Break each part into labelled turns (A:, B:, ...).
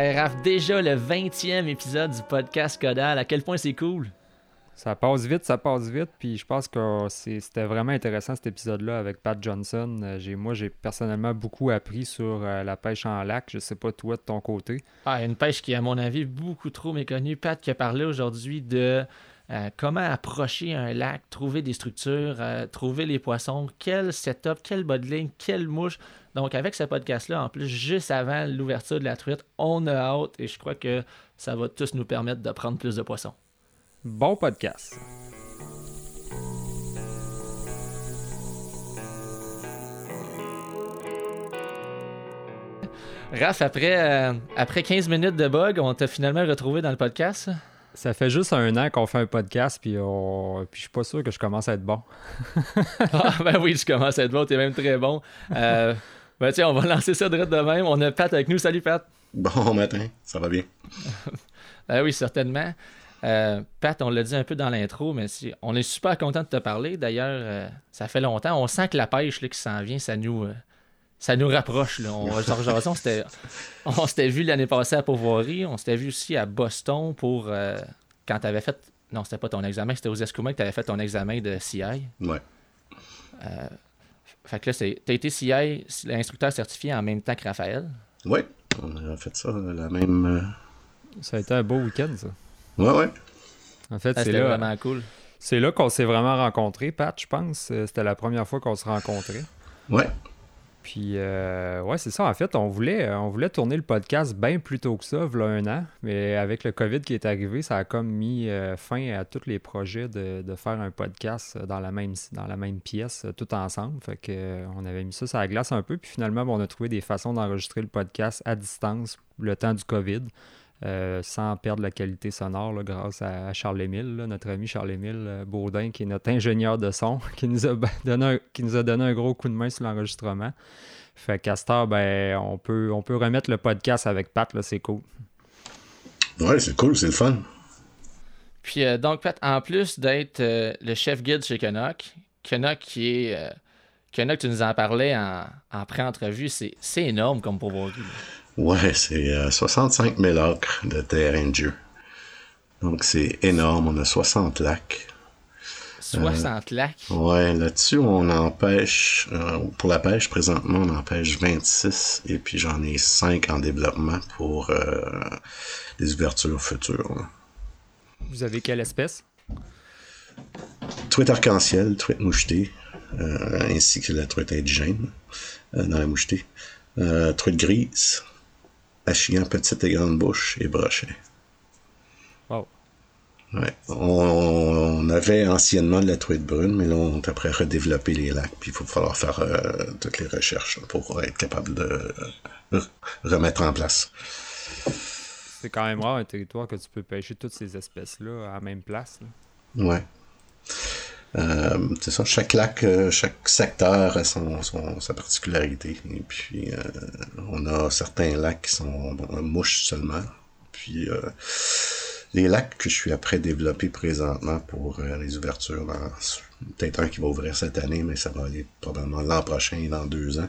A: Raph, déjà le 20e épisode du podcast Codal. À quel point c'est cool?
B: Ça passe vite, ça passe vite. Puis je pense que c'était vraiment intéressant cet épisode-là avec Pat Johnson. Euh, moi, j'ai personnellement beaucoup appris sur euh, la pêche en lac. Je sais pas toi de ton côté.
A: Ah, une pêche qui est, à mon avis, beaucoup trop méconnue. Pat qui a parlé aujourd'hui de euh, comment approcher un lac, trouver des structures, trouver les poissons, quel setup, quel bas de ligne, quelle mouche. Donc, avec ce podcast-là, en plus, juste avant l'ouverture de la truite, on a hâte et je crois que ça va tous nous permettre de prendre plus de poissons.
B: Bon podcast.
A: Raph, après, euh, après 15 minutes de bug, on t'a finalement retrouvé dans le podcast?
B: Ça fait juste un an qu'on fait un podcast, puis, on... puis je suis pas sûr que je commence à être bon.
A: ah, ben oui, je commence à être bon, t'es même très bon. Euh, ben tiens, on va lancer ça direct de même. On a Pat avec nous. Salut Pat.
C: Bon matin, ça va bien.
A: ben oui, certainement. Euh, Pat, on l'a dit un peu dans l'intro, mais on est super content de te parler. D'ailleurs, euh, ça fait longtemps. On sent que la pêche là, qui s'en vient, ça nous, euh, ça nous rapproche. Là. On, on s'était vu l'année passée à Pauvoirie. On s'était vu aussi à Boston pour quand tu avais fait. Non, c'était pas ton examen, c'était aux Escoumins que tu avais fait ton examen de CI.
C: Ouais.
A: fait que là, tu as été CI, l'instructeur certifié en même temps que Raphaël.
C: Oui, on a fait ça la même.
B: Ça a été un beau week-end, ça.
C: Ouais, ouais.
B: En fait, c'est là.
A: vraiment cool.
B: C'est là qu'on s'est vraiment rencontrés, Pat, je pense. Euh, c'était la première fois qu'on se rencontrait.
C: Ouais.
B: Puis, euh, ouais, c'est ça. En fait, on voulait, euh, on voulait tourner le podcast bien plus tôt que ça, voilà un an. Mais avec le COVID qui est arrivé, ça a comme mis fin à tous les projets de, faire un podcast dans la même, dans la même pièce, tout ensemble. Fait que, on avait mis ça sur la glace un peu. Puis finalement, on a trouvé des façons d'enregistrer le podcast à distance le temps du COVID. Euh, sans perdre la qualité sonore grâce à Charles-Émile, notre ami Charles-Émile euh, Baudin, qui est notre ingénieur de son, qui nous a donné un, qui nous a donné un gros coup de main sur l'enregistrement. Fait Castor, ben, on peut, on peut remettre le podcast avec Pat, là, c'est cool.
C: Ouais, c'est cool, c'est le fun.
A: Puis euh, donc, Pat, en plus d'être le chef guide chez Canuck, Canuck qui est. Canuck, tu nous en parlais en, en pré-entrevue, c'est énorme comme pour voir.
C: Ouais, c'est 65 euh, 000 acres de terrain de jeu. Donc c'est énorme, on a 60 lacs.
A: 60 euh, lacs?
C: Ouais, là-dessus, on empêche, euh, pour la pêche, présentement, on empêche 26, et puis j'en ai 5 en développement pour les ouvertures futures.
B: Vous avez quelle espèce?
C: Truite arc-en-ciel, truite mouchetée, ainsi que la truite indigène dans la mouchetée. truite grise, Achillant petite et grande bouche et brochet.
B: Wow.
C: Ouais. On, avait anciennement de la truite brune, mais là, on est après redévelopper les lacs, puis il va falloir faire euh, toutes les recherches pour être capable de euh, remettre en place.
B: C'est quand même rare un territoire que tu peux pêcher toutes ces espèces-là à la même place.
C: Ouais. Euh, c'est ça, chaque lac, euh, chaque secteur a son, sa particularité. Et puis, euh, on a certains lacs qui sont mouches seulement. Puis, les lacs que je suis après développer présentement pour les ouvertures, peut-être un qui va ouvrir cette année, mais ça va aller probablement l'an prochain et dans deux ans.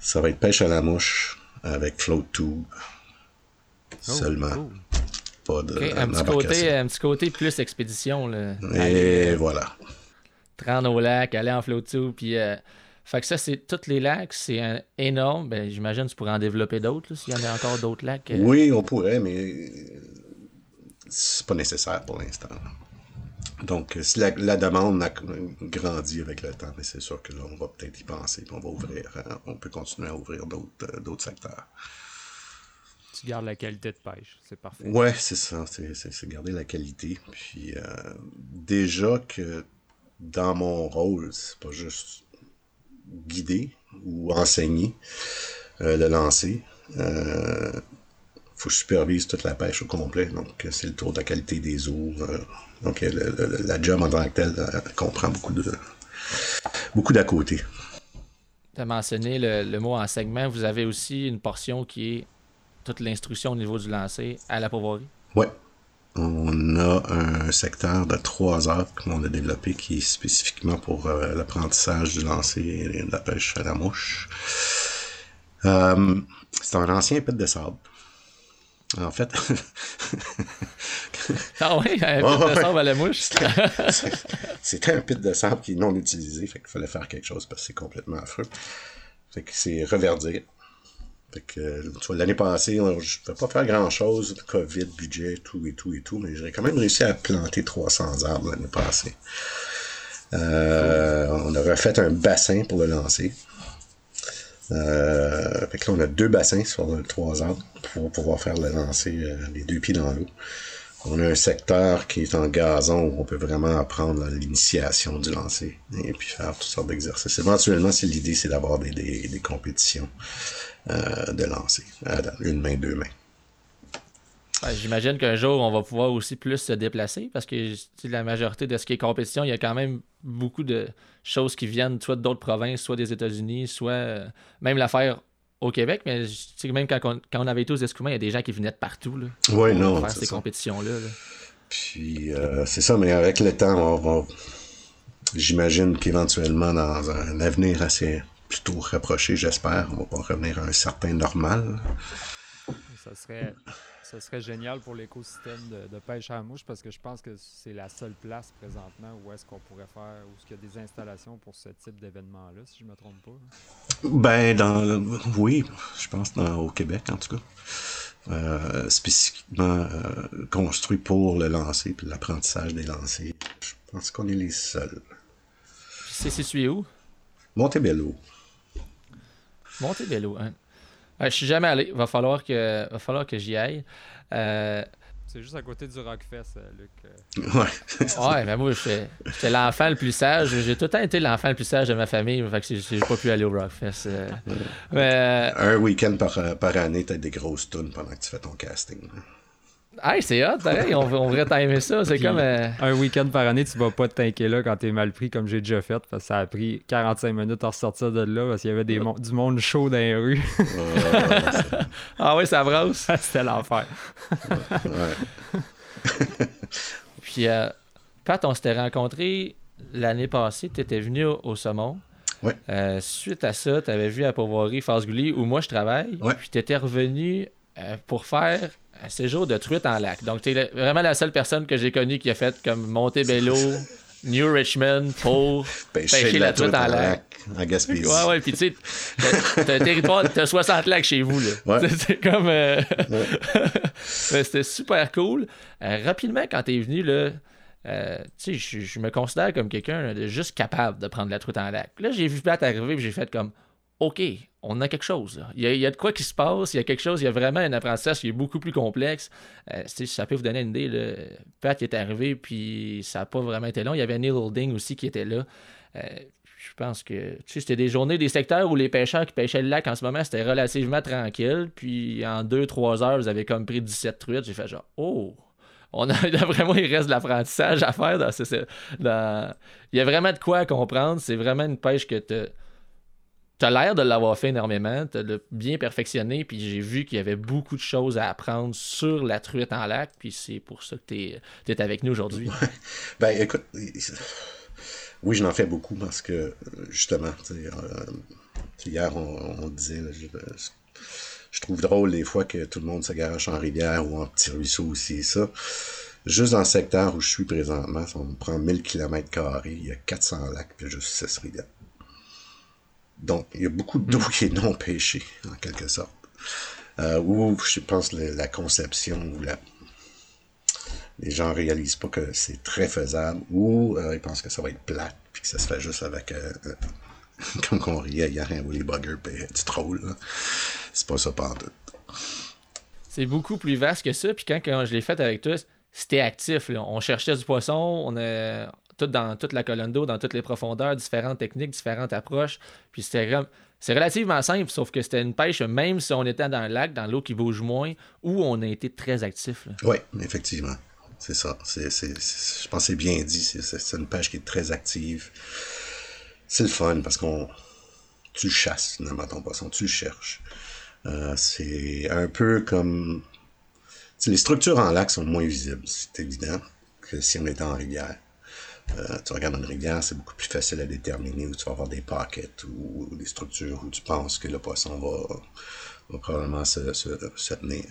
C: Ça va être pêche à la mouche avec float tube oh, seulement.
A: Pas de, un, petit côté, un, petit côté, plus expédition. Là.
C: Et voilà
A: rendre au lac, aller en flow tube, puis... Euh, fait que ça, c'est tous les lacs, c'est énorme. Ben, j'imagine que tu pourrais en développer d'autres, s'il y en a encore d'autres lacs. Euh.
C: Oui, on pourrait, mais c'est pas nécessaire pour l'instant. Donc, si la, demande a grandi avec le temps, mais c'est sûr que là, on va peut-être y penser, puis on va ouvrir, hein, on peut continuer à ouvrir euh, d'autres secteurs.
B: Tu gardes la qualité de pêche, c'est parfait.
C: Ouais, c'est ça, c'est garder la qualité. Puis déjà que dans mon rôle, c'est pas juste guider ou enseigner euh, le lancer. Euh, faut que je supervise toute la pêche au complet. Donc, c'est le tour de la qualité des eaux. Euh, donc, la job en tant que tel comprend beaucoup de beaucoup d'à côté.
A: Tu as mentionné le, mot enseignement. Vous avez aussi une portion qui est toute l'instruction au niveau du lancer à la pauvoirie?
C: Oui, on a un secteur de trois heures qu'on a développé qui est spécifiquement pour euh, l'apprentissage du lancer et de la pêche à la mouche. Euh, c'est un ancien pit de sable. En fait.
A: ah oui, un pit de sable à la mouche?
C: C'était un pit de sable qui est non utilisé, fait qu'il fallait faire quelque chose parce que c'est complètement affreux. Fait que c'est reverdir. Fait que, tu vois, l'année passée, je ne pouvais pas faire grand chose, COVID, budget, tout et tout et tout, mais j'ai quand même réussi à planter 300 arbres l'année passée. Euh, on a refait un bassin pour le lancer. Euh, fait là, on a deux bassins sur trois arbres pour pouvoir faire le lancer euh, les deux pieds dans l'eau. On a un secteur qui est en gazon où on peut vraiment apprendre l'initiation du lancer et puis faire toutes sortes d'exercices. Éventuellement, c'est l'idée, c'est d'avoir des, des, compétitions euh, de lancer, une main, deux mains.
A: J'imagine qu'un jour, on va pouvoir aussi plus se déplacer parce que la majorité de ce qui est compétition, il y a quand même beaucoup de choses qui viennent soit d'autres provinces, soit des États-Unis, soit euh, même l'affaire au Québec, mais même quand on, quand on avait été aux Escoumins, il y a des gens qui venaient de partout là,
C: pour non,
A: faire ces compétitions-là.
C: Puis euh, c'est ça, mais avec le temps, on va... j'imagine qu'éventuellement, dans un avenir assez plutôt rapproché, j'espère, on va pas revenir à un certain normal.
B: Ça serait ce serait génial pour l'écosystème de, pêche à mouche parce que je pense que c'est la seule place présentement où est-ce qu'on pourrait faire, où est-ce qu'il y a des installations pour ce type d'événement-là, si je ne me trompe pas.
C: Ben, dans, oui, je pense dans, au Québec en tout cas. Euh, spécifiquement euh, construit pour le lancer puis l'apprentissage des lancers. Je pense qu'on est les seuls.
A: C'est situé où?
C: Montebello.
A: Montebello, hein? Je suis jamais allé. Va falloir que, va falloir que j'y aille. Euh,
B: c'est juste à côté du Rockfest, euh, Luc.
C: Euh.
A: Ouais. ouais, mais moi, j'étais l'enfant le plus sage. J'ai tout le temps été l'enfant le plus sage de ma famille. Fait que j'ai pas pu aller au Rockfest.
C: Mais, Un week-end par, par année, t'as des grosses tunes pendant que tu fais ton casting.
A: Hey, c'est hot, pareil, on, on devrait timer ça. C'est comme. Euh,
B: un week-end par année, tu vas pas te tanker là quand t'es mal pris, comme j'ai déjà fait, parce que ça a pris 45 minutes à ressortir de là, parce qu'il y avait des du monde chaud dans les rues.
A: ah oui, ça brosse.
B: C'était l'enfer.
A: Puis, euh, Pat, on s'était rencontrés l'année passée, tu étais venu au, Saumon.
C: Ouais.
A: Euh, suite à ça, tu avais vu à Pauvoirie, Face-Gouly, où moi je travaille.
C: Ouais.
A: Puis tu étais revenu pour faire un séjour de truite en lac. Donc, tu es vraiment la seule personne que j'ai connue qui a fait comme Montebello, New Richmond pour pêcher, la, truite, en lac.
C: En Gaspésie.
A: Ouais, ouais. Puis, tu sais, t'as un territoire, t'as 60 lacs chez vous, là.
C: Ouais.
A: C'est comme. Euh, c'était super cool. Euh, rapidement, quand t'es venu, là. Euh, tu sais, je me considère comme quelqu'un de juste capable de prendre la truite en lac. Là, j'ai vu Pat arriver et j'ai fait comme OK, on a quelque chose. Il y, a, de quoi qui se passe, il y a quelque chose, il y a vraiment un apprentissage qui est beaucoup plus complexe. Euh, ça peut vous donner une idée. Pat est arrivé, puis ça n'a pas vraiment été long. Il y avait Neil Holding aussi qui était là. Euh, je pense que c'était des journées, des secteurs où les pêcheurs qui pêchaient le lac en ce moment, c'était relativement tranquille. Puis en 2-3 heures, vous avez comme pris 17 truites. J'ai fait genre, oh! On a, vraiment, il reste de l'apprentissage à faire. Dans, Il y a vraiment de quoi comprendre. C'est vraiment une pêche que tu T'as l'air de l'avoir fait énormément, t'as bien perfectionné, puis j'ai vu qu'il y avait beaucoup de choses à apprendre sur la truite en lac, puis c'est pour ça que t'es es avec nous aujourd'hui.
C: ben écoute, oui, je n'en fais beaucoup parce que justement, euh, hier on, disait, je, trouve drôle des fois que tout le monde se garoche en rivière ou en petit ruisseau aussi, ça. Juste dans le secteur où je suis présentement, on me prend 1000 km, il y a 400 lacs, puis juste 6 rivières. Donc, il y a beaucoup d'eau qui est non pêchée, en quelque sorte. Euh, ou, je pense, la, conception, ou la... les gens réalisent pas que c'est très faisable, ou euh, ils pensent que ça va être plate, puis que ça se fait juste avec... Euh, comme qu'on riait hier, un Willy Bugger, puis du troll. C'est pas ça tout.
A: C'est beaucoup plus vaste que ça, puis quand, quand je l'ai fait avec toi, c'était actif. On cherchait du poisson, on a dans toute la colonne d'eau, dans toutes les profondeurs, différentes techniques, différentes approches. Puis c'était c'est relativement simple, sauf que c'était une pêche, même si on était dans un lac, dans l'eau qui bouge moins, où on a été très actif.
C: Oui, effectivement. C'est ça. Je pense que c'est bien dit. C'est, une pêche qui est très active. C'est le fun parce qu'on tu chasses finalement ton poisson, tu cherches. Euh, c'est un peu comme. les structures en lac sont moins visibles, c'est évident, que si on était en rivière. Euh, tu regardes une rivière, c'est beaucoup plus facile à déterminer où tu vas avoir des pockets ou, des structures où tu penses que le poisson va, probablement se, tenir.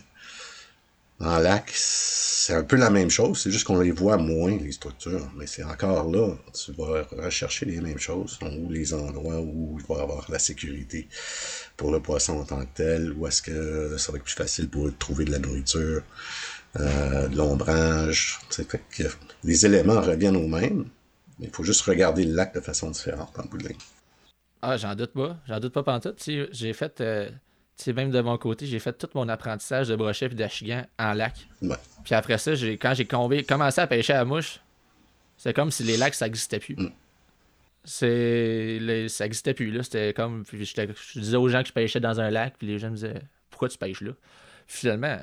C: En lac, c'est un peu la même chose, c'est juste qu'on les voit moins, les structures. Mais c'est encore là, tu vas rechercher les mêmes choses, ou les endroits où il va y avoir la sécurité pour le poisson en tant que tel, où est-ce que ça va être plus facile pour trouver de la nourriture, euh, de l'ombrage. Les éléments reviennent aux mêmes, mais il faut juste regarder le lac de façon différente en bout de ligne.
A: Ah, j'en doute pas. J'en doute pas pantoute. J'ai fait... Euh, sais, même de mon côté, j'ai fait tout mon apprentissage de brochet et d'achigan en lac. Puis après ça, quand j'ai commencé à pêcher à la mouche, c'est comme si les lacs, ça n'existait plus. Mm. C'est, ça n'existait plus, là. C'était comme. je disais aux gens que je pêchais dans un lac, puis les gens me disaient Pourquoi tu pêches là Finalement,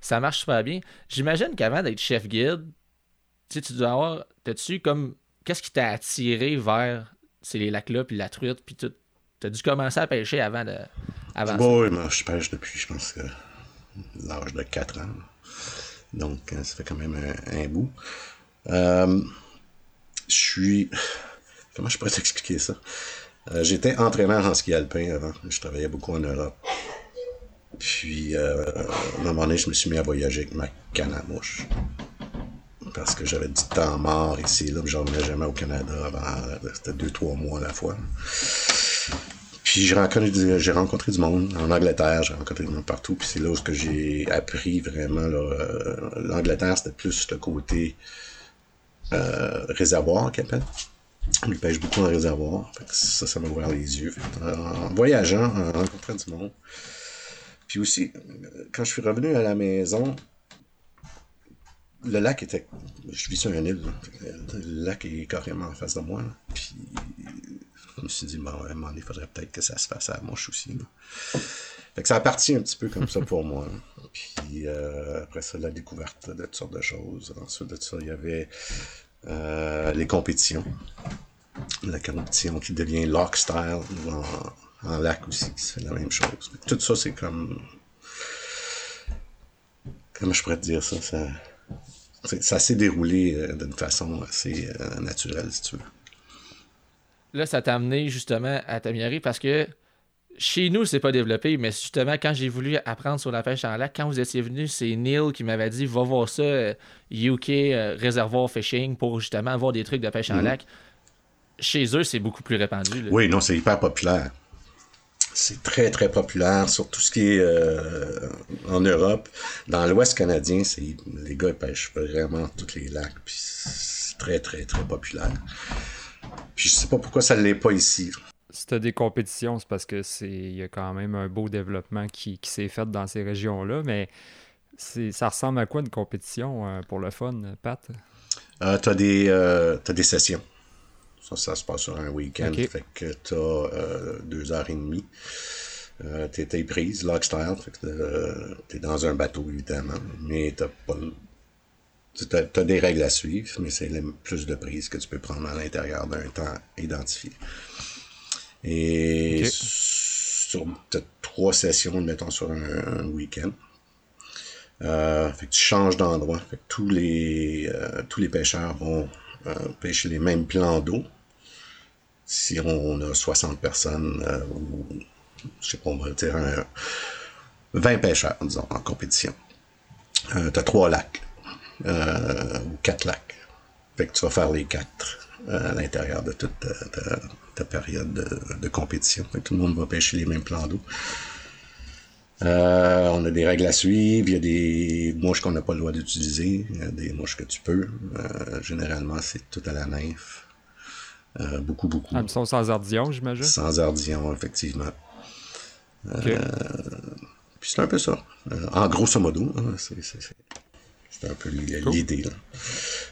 A: ça marche super bien. J'imagine qu'avant d'être chef guide, tu dois avoir. T'as-tu comme. Qu'est-ce qui t'a attiré vers ces lacs-là, puis la truite, puis tout? T'as dû commencer à pêcher avant de.
C: Oui, moi, je pêche depuis, je pense l'âge de 4 ans. Donc, euh, ça fait quand même un, bout. Euh, je suis. Comment je pourrais t'expliquer ça? Euh, j'étais entraîneur en ski alpin avant. Je travaillais beaucoup en Europe. Puis, à un moment donné, je me suis mis à voyager avec ma canne à mouche. Parce que j'avais du temps mort ici, là, je revenais jamais au Canada avant. C'était deux, trois mois à la fois. Puis j'ai rencontré, du monde en Angleterre, j'ai rencontré du monde partout, puis c'est là où j'ai appris vraiment. Euh, L'Angleterre, c'était plus le côté euh, réservoir qu'il appelle. Il pêche beaucoup en réservoir. ça, ça m'a ouvert les yeux. en voyageant, en rencontrant du monde. Puis aussi, quand je suis revenu à la maison, le lac était. Je vis sur une île. Le lac est carrément en face de moi. Puis je me suis dit, bon, il faudrait peut-être que ça se fasse à mouche aussi. Fait que ça a parti un petit peu comme ça pour moi. Puis euh, après ça, la découverte de toutes sortes de choses. Ensuite de ça, il y avait euh, les compétitions. La compétition qui devient lock style en lac aussi, qui se fait la même chose. Tout ça, c'est comme. Comment je pourrais te dire ça? Ça, ça s'est déroulé euh, d'une façon assez naturelle, si tu veux
A: là, ça t'a amené justement à t'améliorer parce que chez nous, c'est pas développé, mais justement, quand j'ai voulu apprendre sur la pêche en lac, quand vous étiez venu, c'est Neil qui m'avait dit va voir ça, UK euh, euh, Reservoir Fishing, pour justement avoir des trucs de pêche en mhm. lac. Chez eux, c'est beaucoup plus répandu.
C: Oui, non, c'est hyper populaire. C'est très, très populaire sur tout ce qui est euh, en Europe. Dans l'Ouest canadien, c'est les gars pêchent vraiment tous les lacs. Puis c'est très, très, très populaire. Puis je sais pas pourquoi ça ne l'est pas ici.
B: Si tu des compétitions, c'est parce que c'est il y a quand même un beau développement qui, s'est fait dans ces régions-là, mais ça ressemble à quoi une compétition euh, pour le fun, Pat?
C: Euh, tu as, euh, des sessions. Ça, ça se passe sur un week-end. Fait que tu as deux heures et demie. Euh, t'es prise, log style, fait que t'es dans un bateau évidemment, mais t'as pas tu as, des règles à suivre, mais c'est plus de prises que tu peux prendre à l'intérieur d'un temps identifié. Et sur trois sessions, mettons, sur un, week-end. Euh, fait que tu changes d'endroit. Fait que tous les, euh, tous les pêcheurs vont euh, pêcher les mêmes plans d'eau. Si on a 60 personnes, ou je sais pas, on va dire 20 pêcheurs, disons, en compétition. tu as trois lacs euh, ou quatre lacs. Fait que tu vas faire les quatre euh, à l'intérieur de toute ta, période de, compétition. Fait que tout le monde va pêcher les mêmes plans d'eau. Euh, on a des règles à suivre. Il y a des mouches qu'on n'a pas le droit d'utiliser. Il y a des mouches que tu peux. généralement, c'est tout à la nymphe. Beaucoup, beaucoup.
B: Ah, sans ardillon, j'imagine?
C: Sans ardillon, effectivement. puis c'est un peu ça. en grosso modo, hein, c'est un peu l'idée.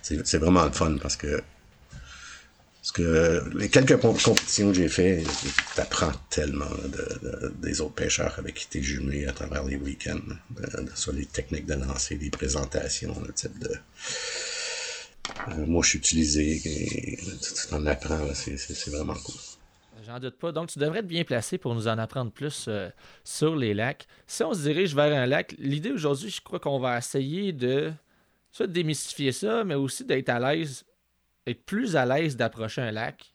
C: C'est vraiment le fun parce que, parce que les quelques compétitions que j'ai fait, t'apprends tellement des autres pêcheurs avec qui t'es jumelé à travers les week-ends, sur les techniques de lancer, les présentations, le type de euh, mouche utilisée, et, tu en apprends, c'est vraiment cool.
A: J'en doute pas. Donc, tu devrais être bien placé pour nous en apprendre plus euh, sur les lacs. Si on se dirige vers un lac, l'idée aujourd'hui, je crois qu'on va essayer de soit démystifier ça, mais aussi d'être à l'aise, être plus à l'aise d'approcher un lac,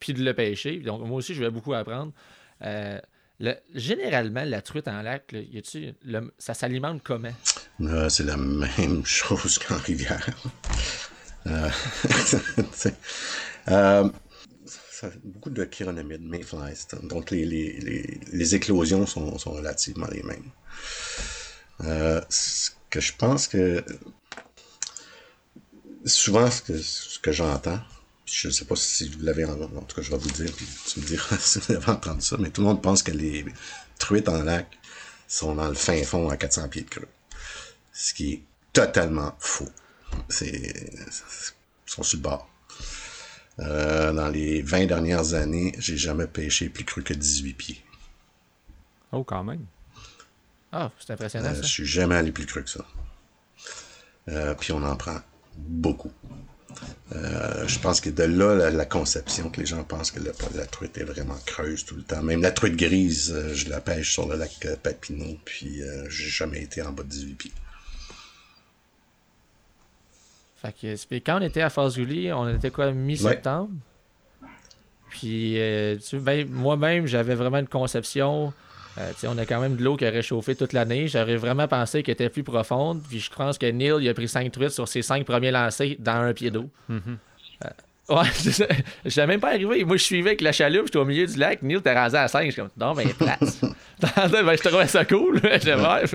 A: puis de le pêcher. Donc, moi aussi, je vais beaucoup apprendre. Euh, généralement, la truite en lac, ça s'alimente comment?
C: Euh, c'est la même chose qu'en rivière. Euh, euh, beaucoup de chironomides, mayflies. Donc les, les, éclosions sont, relativement les mêmes. ce que je pense que souvent ce que, ce que j'entends, je ne sais pas si vous l'avez en, en tout cas je vais vous dire, puis tu me diras si vous avez entendu ça, mais tout le monde pense que les truites en lac sont dans le fin fond à 400 pieds de creux. Ce qui est totalement faux. C'est, sont sur le bord. Euh, dans les 20 dernières années, j'ai jamais pêché plus cru que 18 pieds.
B: Oh, quand même.
A: Ah, c'est impressionnant. Euh,
C: je suis jamais allé plus cru que ça. Euh, puis on en prend beaucoup. Euh, je pense que de là la, conception que les gens pensent que la truite est vraiment creuse tout le temps. Même la truite grise, je la pêche sur le lac Papineau, puis j'ai jamais été en bas de 18 pieds.
A: Fait que, quand on était à Fazuli, on était quoi, mi-septembre? Puis, ben, moi-même, j'avais vraiment une conception euh, on a quand même de l'eau qui a réchauffé toute l'année. J'aurais vraiment pensé qu'elle était plus profonde. Puis je pense que Neil il a pris 5 truites sur ses 5 premiers lancers dans un pied d'eau. Mm -hmm. Ouais, je suis même pas arrivé. Moi, je suivais avec la chaloupe, j'étais au milieu du lac. Neil t'es rasé à 5. Je suis comme, non, ben, place. ben, je trouvais ça cool. J'étais bref.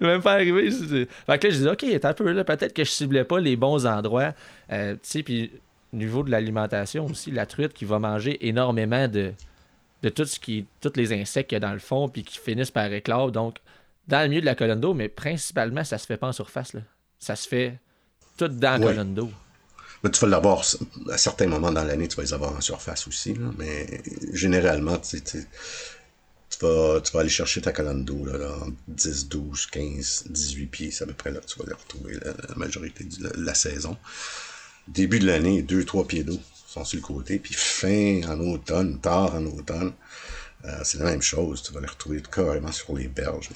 A: même pas arrivé. Fait que là, je disais, OK, un peu là. Peut-être que je ciblais pas les bons endroits. Euh, tu sais, puis au niveau de l'alimentation aussi, la truite qui va manger énormément de de tout ce qui, tous les insectes qu'il y a dans le fond, puis qui finissent par éclore. Donc, dans le milieu de la colonne d'eau, mais principalement, ça se fait pas en surface. Là. Ça se fait tout dans la colonne d'eau.
C: Mais tu vas l'avoir à certains moments dans l'année, tu vas les avoir en surface aussi. Là, mais généralement, tu, vas, tu vas aller chercher ta colonne d'eau là, 10, 12, 15, 18 pieds. C'est à peu près là que tu vas les retrouver la, majorité de la, saison. Début de l'année, 2-3 pieds d'eau sont sur le côté. Puis fin en automne, tard en automne, euh, c'est la même chose. Tu vas les retrouver carrément sur les berges.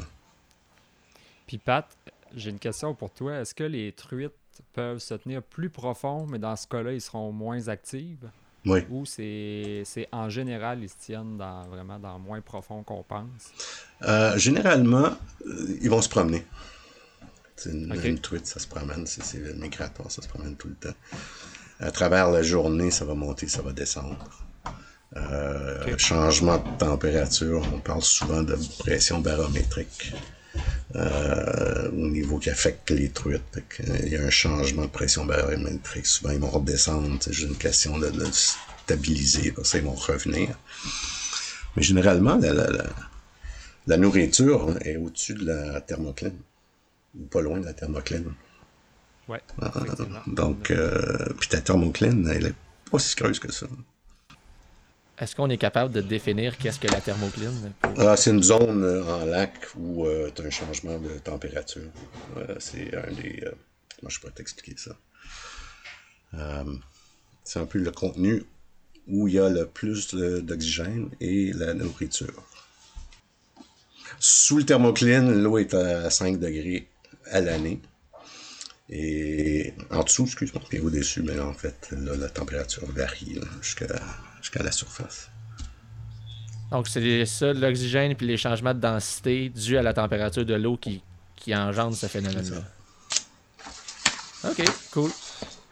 B: Puis Pat, j'ai une question pour toi. Est-ce que les truites peuvent se tenir plus profond, mais dans ce cas-là, ils seront moins actives?
C: Oui.
B: Ou c'est en général, ils se tiennent dans, vraiment dans moins profond qu'on pense?
C: Euh, généralement, euh, ils vont se promener. Une, une, truite, ça se promène, c'est migratoire, ça se promène tout le temps à travers la journée, ça va monter, ça va descendre. Euh, changement de température, on parle souvent de pression barométrique euh, au niveau qui affecte les truites. Il y a un changement de pression barométrique. Souvent, ils vont redescendre. C'est juste une question de, stabiliser. Parce ils vont revenir. Mais généralement, la, nourriture est au-dessus de la thermocline. Ou pas loin de la thermocline.
B: Ouais.
C: Ah, donc, euh, puis ta thermocline, elle est pas si creuse que ça.
A: Est-ce qu'on est capable de définir qu'est-ce que la thermocline?
C: Ah, c'est une zone euh, en lac où euh, tu as un changement de température. c'est un des. Moi, je peux t'expliquer ça. c'est un peu le contenu où il y a le plus d'oxygène et la nourriture. Sous le thermocline, l'eau est à 5 degrés à l'année. Et en dessous, excuse-moi, puis au-dessus, mais en fait, là, la température varie jusqu'à la surface.
A: Donc, c'est ça, l'oxygène puis les changements de densité dus à la température de l'eau qui, qui engendrent ce phénomène-là. OK, cool.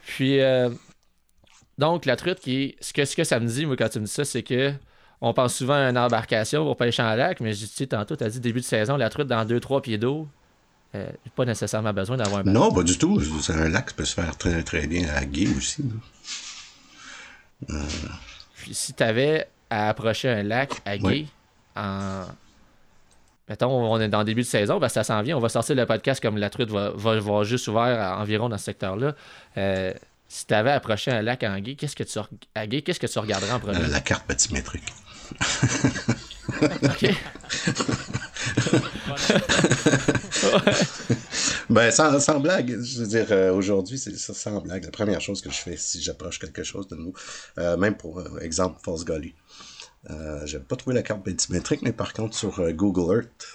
A: Puis, euh, donc, la truite qui Ce que, ce que ça me dit, moi, quand tu me dis ça, c'est que on pense souvent à une embarcation pour pêcher en lac, mais je dis, tantôt, tu as dit début de saison, la truite dans 2-3 pieds d'eau, euh, pas nécessairement besoin d'avoir un
C: bateau. Non, pas du tout. Un lac peut se faire très, très bien à gué aussi.
A: Euh... Puis si tu avais à approcher un lac à gué, en. Mettons, on est dans le début de saison, ben ça s'en vient. On va sortir le podcast comme la truite va, va, juste ouvert environ dans ce secteur-là. Euh, si tu avais approché un lac en gué, qu'est-ce que tu à gué, qu'est-ce que tu regarderais en premier? Euh,
C: la carte bathymétrique.
A: OK.
C: ben, sans, blague, je veux dire, euh, aujourd'hui, c'est sans blague. La première chose que je fais si j'approche quelque chose de nouveau, euh, même pour euh, exemple False Gully, je n'avais pas trouvé la carte bathymétrique, mais par contre, sur Google Earth,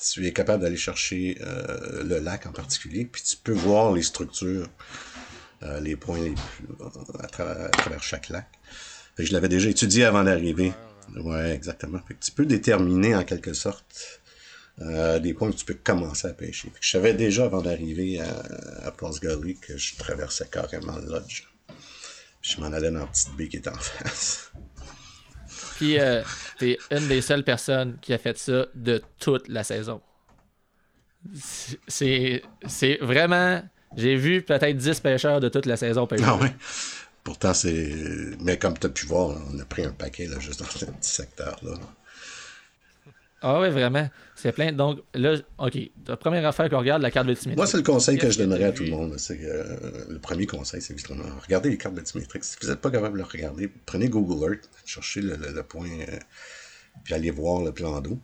C: tu es capable d'aller chercher le lac en particulier, puis tu peux voir les structures, les points les plus, à, travers, chaque lac. je l'avais déjà étudié avant d'arriver. Ouais, exactement. tu peux déterminer en quelque sorte euh, des points où tu peux commencer à pêcher. je savais déjà avant d'arriver à, à Gully que je traversais carrément le lodge. Puis je m'en allais dans la petite baie qui est en face.
A: Puis euh, t'es une des seules personnes qui a fait ça de toute la saison. C'est, c'est vraiment. J'ai vu peut-être 10 pêcheurs de toute la saison pêcher.
C: Ah ouais. Pourtant, c'est. Mais comme tu as pu voir, on a pris un paquet là, juste dans ce petit secteur-là.
A: Ah oui, vraiment. C'est plein. Donc là, OK. La première affaire qu'on regarde, la carte multimétrique.
C: Moi, c'est le conseil que je donnerais à tout le monde. C'est euh, le premier conseil, c'est justement regardez les cartes multimétriques. Si vous n'êtes pas capable de le regarder, prenez Google Earth, cherchez le, point, euh, puis allez voir le plan d'eau.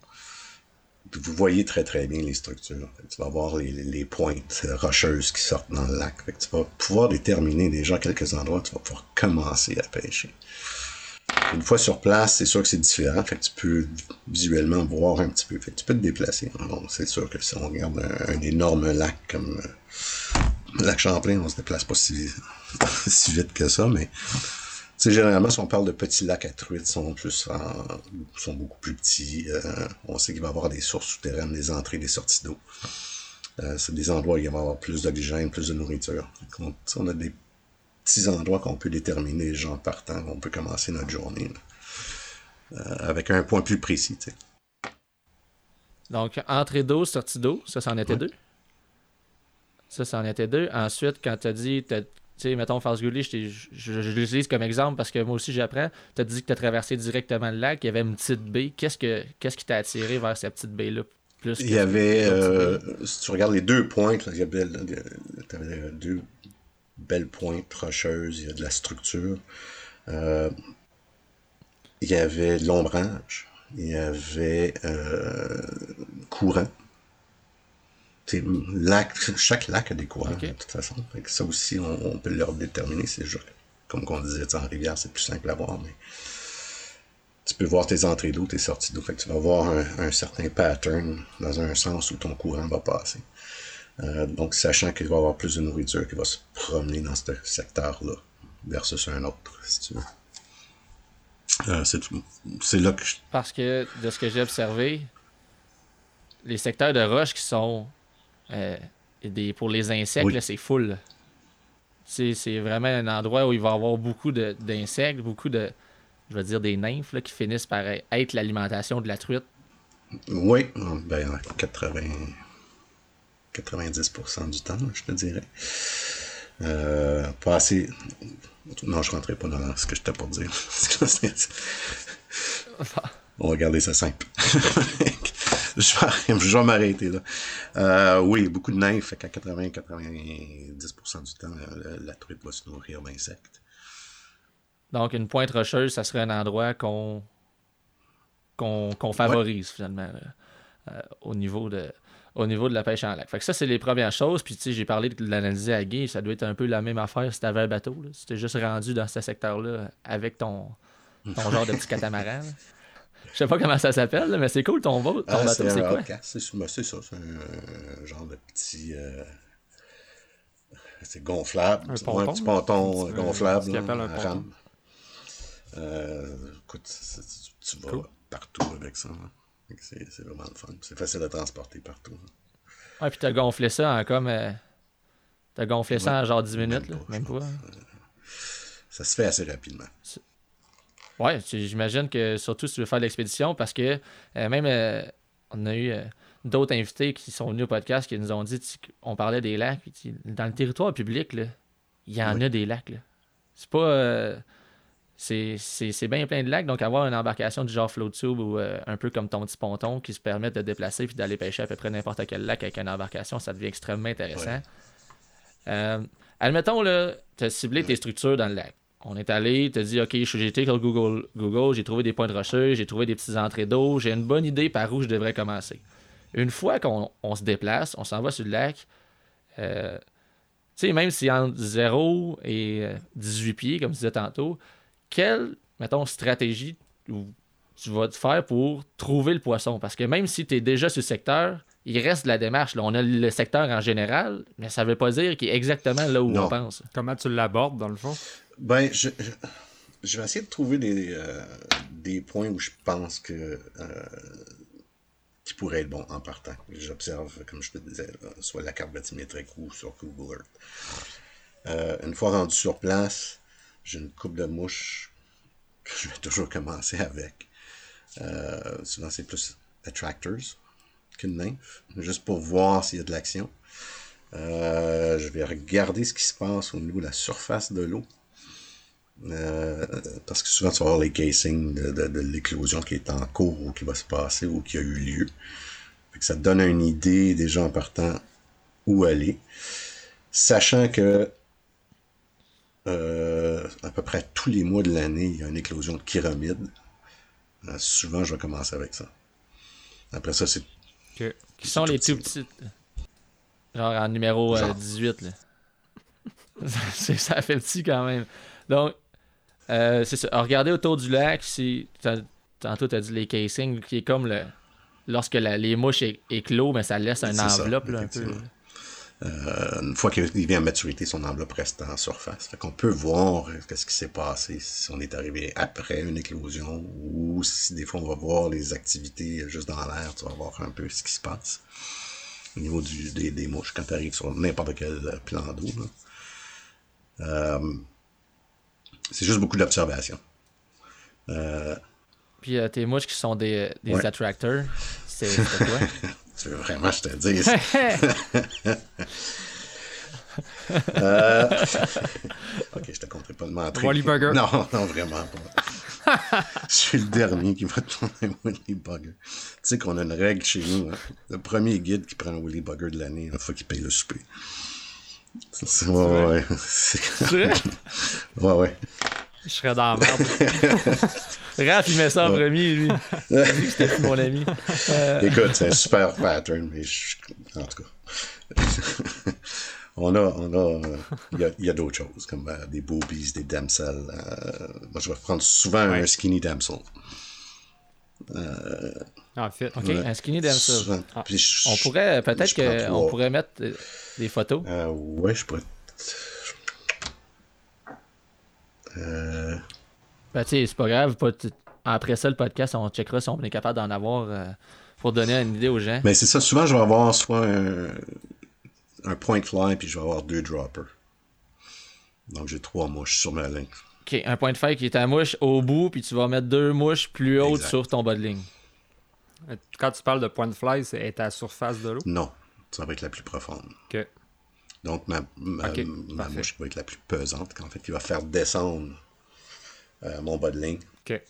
C: Vous voyez très très bien les structures. Tu vas voir les, pointes euh, rocheuses qui sortent dans le lac. tu vas pouvoir déterminer déjà quelques endroits, tu vas pouvoir commencer à pêcher. Une fois sur place, c'est sûr que c'est différent. Fait tu peux visuellement voir un petit peu. Fait tu peux te déplacer. C'est sûr que si on regarde un, énorme lac comme euh, lac Champlain, on se déplace pas si, si vite que ça, mais généralement, si on parle de petits lacs à truites, sont plus sont beaucoup plus petits. Euh, on sait qu'il va y avoir des sources souterraines, des entrées, des sorties d'eau. Euh, c'est des endroits où il va y avoir plus d'oxygène, plus de nourriture. on a des petits endroits qu'on peut déterminer gens partant, on peut commencer notre journée euh, avec un point plus précis.
A: Donc, entrée d'eau, sortie d'eau, ça, c'en était deux? Ça, c'en était deux. Ensuite, quand tu as dit, tu sais, mettons, Fast Gully, je, je, l'utilise comme exemple parce que moi aussi j'apprends. Tu as dit que tu as traversé directement le lac, il y avait une petite baie. Qu'est-ce, que, qu'est-ce qui t'a attiré vers cette petite baie-là
C: plus Il y avait, euh, si tu regardes les deux pointes, il y avait, deux belles pointes rocheuses, il y a de la structure. Euh, il y avait de l'ombrage, il y avait euh, courant. Lac, chaque lac a des courants, de toute façon. ça aussi, on, peut le déterminer. C'est comme on disait, en rivière, c'est plus simple à voir, mais tu peux voir tes entrées d'eau, tes sorties d'eau. tu vas voir un, certain pattern dans un sens où ton courant va passer. Euh, donc, sachant qu'il va y avoir plus de nourriture qui va se promener dans ce secteur-là versus un autre, si tu veux. Euh, c'est là que
A: Parce que, de ce que j'ai observé, les secteurs de roche qui sont euh, des, pour les insectes, c'est full. C'est vraiment un endroit où il va y avoir beaucoup d'insectes, beaucoup de, je veux dire, des nymphes qui finissent par être l'alimentation de la truite.
C: Oui, ben 80, 90% du temps, je te dirais. Euh, pas assez. Non, je rentrais pas dans ce que j'étais pour dire. On va garder ça simple. je vais, m'arrêter là. Euh, oui, beaucoup de nymphes, fait qu'à 80-90% du temps, la, truite va se nourrir d'insectes.
A: Donc, une pointe rocheuse, ça serait un endroit qu'on qu'on favorise finalement euh, au niveau de au niveau de la pêche en lac. Fait que ça, c'est les premières choses. Puis, tu sais, j'ai parlé de l'analyser à gué. Ça doit être un peu la même affaire si t'avais un bateau. Là. Si t'es juste rendu dans ce secteur-là avec ton, ton genre de petit catamaran. Je sais pas comment ça s'appelle, mais c'est cool ton, ton
C: ah,
A: bateau. C'est quoi?
C: C'est ça. C'est un genre de petit. Euh, c'est gonflable. Un, ponton, un petit ponton gonflable. Là, un ponton. Euh, écoute, tu vas partout avec ça. Hein. C'est vraiment le fun. C'est facile à transporter partout.
A: Ouais, puis t'as gonflé ça en comme. Euh, t'as gonflé ça en genre 10 minutes, là, même pas.
C: Ça se fait assez rapidement.
A: Ouais, j'imagine que surtout si tu veux faire de l'expédition, parce que euh, même euh, on a eu d'autres invités qui sont venus au podcast qui nous ont dit on parlait des lacs. dans le territoire public, il y en a des lacs. C'est pas c'est bien plein de lacs. Donc, avoir une embarcation du genre float tube ou euh, un peu comme ton petit ponton qui se permet de déplacer puis d'aller pêcher à peu près n'importe quel lac avec une embarcation, ça devient extrêmement intéressant. Euh, admettons, là, tu as ciblé tes structures dans le lac. On est allé, tu as dit, OK, j'ai été sur Google, Google j'ai trouvé des points de rocheux, j'ai trouvé des petites entrées d'eau, j'ai une bonne idée par où je devrais commencer. Une fois qu'on se déplace, on s'en va sur le lac, euh, tu sais, même si entre 0 et 18 pieds, comme tu disais tantôt, quelle, mettons, stratégie tu vas te faire pour trouver le poisson? Parce que même si tu es déjà sur le secteur, il reste de la démarche. Là. On a le secteur en général, mais ça ne veut pas dire qu'il est exactement là où on pense.
B: Comment tu l'abordes, dans le fond?
C: Ben, je, je, vais essayer de trouver des, euh, des points où je pense que euh, qui pourrait être bon en partant. J'observe, comme je te disais, soit la carte bathymétrique ou sur Google Earth. une fois rendu sur place, j'ai une coupe de mouches que je vais toujours commencer avec. souvent, c'est plus attractors qu'une nymphe, juste pour voir s'il y a de l'action. Euh, je vais regarder ce qui se passe au niveau de la surface de l'eau. Euh, parce que souvent, tu vas avoir les casings de, l'éclosion qui est en cours ou qui va se passer ou qui a eu lieu. ça te donne une idée déjà en partant où aller. Sachant que euh, à peu près tous les mois de l'année, il y a une éclosion de chiromide. souvent, je vais commencer avec ça. Après ça, c'est.
A: Qui sont les tout petites? Genre en numéro 18. Euh, là. ça fait petit quand même. Donc, euh, c'est ça. Regardez autour du lac, si tantôt tu as dit les casings, qui est comme le lorsque les mouches éclos, mais ça laisse une enveloppe un peu.
C: Euh, une fois qu'il vient à maturité, son enveloppe reste en surface. Fait qu'on peut voir ce qui s'est passé si on est arrivé après une éclosion ou si des fois on va voir les activités juste dans l'air, tu vas voir un peu ce qui se passe au niveau du, des, mouches quand tu arrives sur n'importe quel euh, plan d'eau. Euh, c'est juste beaucoup d'observation.
A: Euh, Puis tes mouches qui sont des, des attracteurs, c'est quoi?
C: tu veux vraiment que je te dise? ok, je te compterai pas de mentir.
B: Wally Burger.
C: Non, non, vraiment pas. je suis le dernier qui va tourner Willy Bugger. Tu sais qu'on a une règle chez nous. Hein. Le premier guide qui prend un Willy Bugger de l'année, il faut qu'il paye le souper. C'est ouais, ouais.
A: vrai?
C: ouais, ouais.
B: Je serais dans la merde.
A: Raph, il met ça en premier, lui. C'était mon ami.
C: Euh, Écoute, c'est un super pattern, mais je... en tout cas on a, on a, il y a, d'autres choses, comme euh, des boobies, des damsels. Euh, moi, je vais prendre souvent un skinny damsel.
B: Euh, en fait,
A: ok, un skinny damsel. Ah, on pourrait, peut-être qu'on pourrait mettre des photos.
C: Euh, ouais, je pourrais. Euh...
A: Ben, tu sais, c'est pas grave. Après ça, le podcast, on checkera si on est capable d'en avoir pour donner une idée aux gens.
C: Mais c'est ça, souvent, je vais avoir soit un, un point fly, puis je vais avoir deux droppers. Donc j'ai trois mouches sur ma ligne.
A: Ok, un point de fly qui est ta mouche au bout, puis tu vas mettre deux mouches plus hautes sur ton bas de ligne.
B: Quand tu parles de point de fly, c'est à la surface de l'eau?
C: Non, ça va être la plus profonde.
B: Ok.
C: Donc ma, ma, mouche va être la plus pesante, en fait, qui va faire descendre euh, mon bas de ligne.
B: Ok.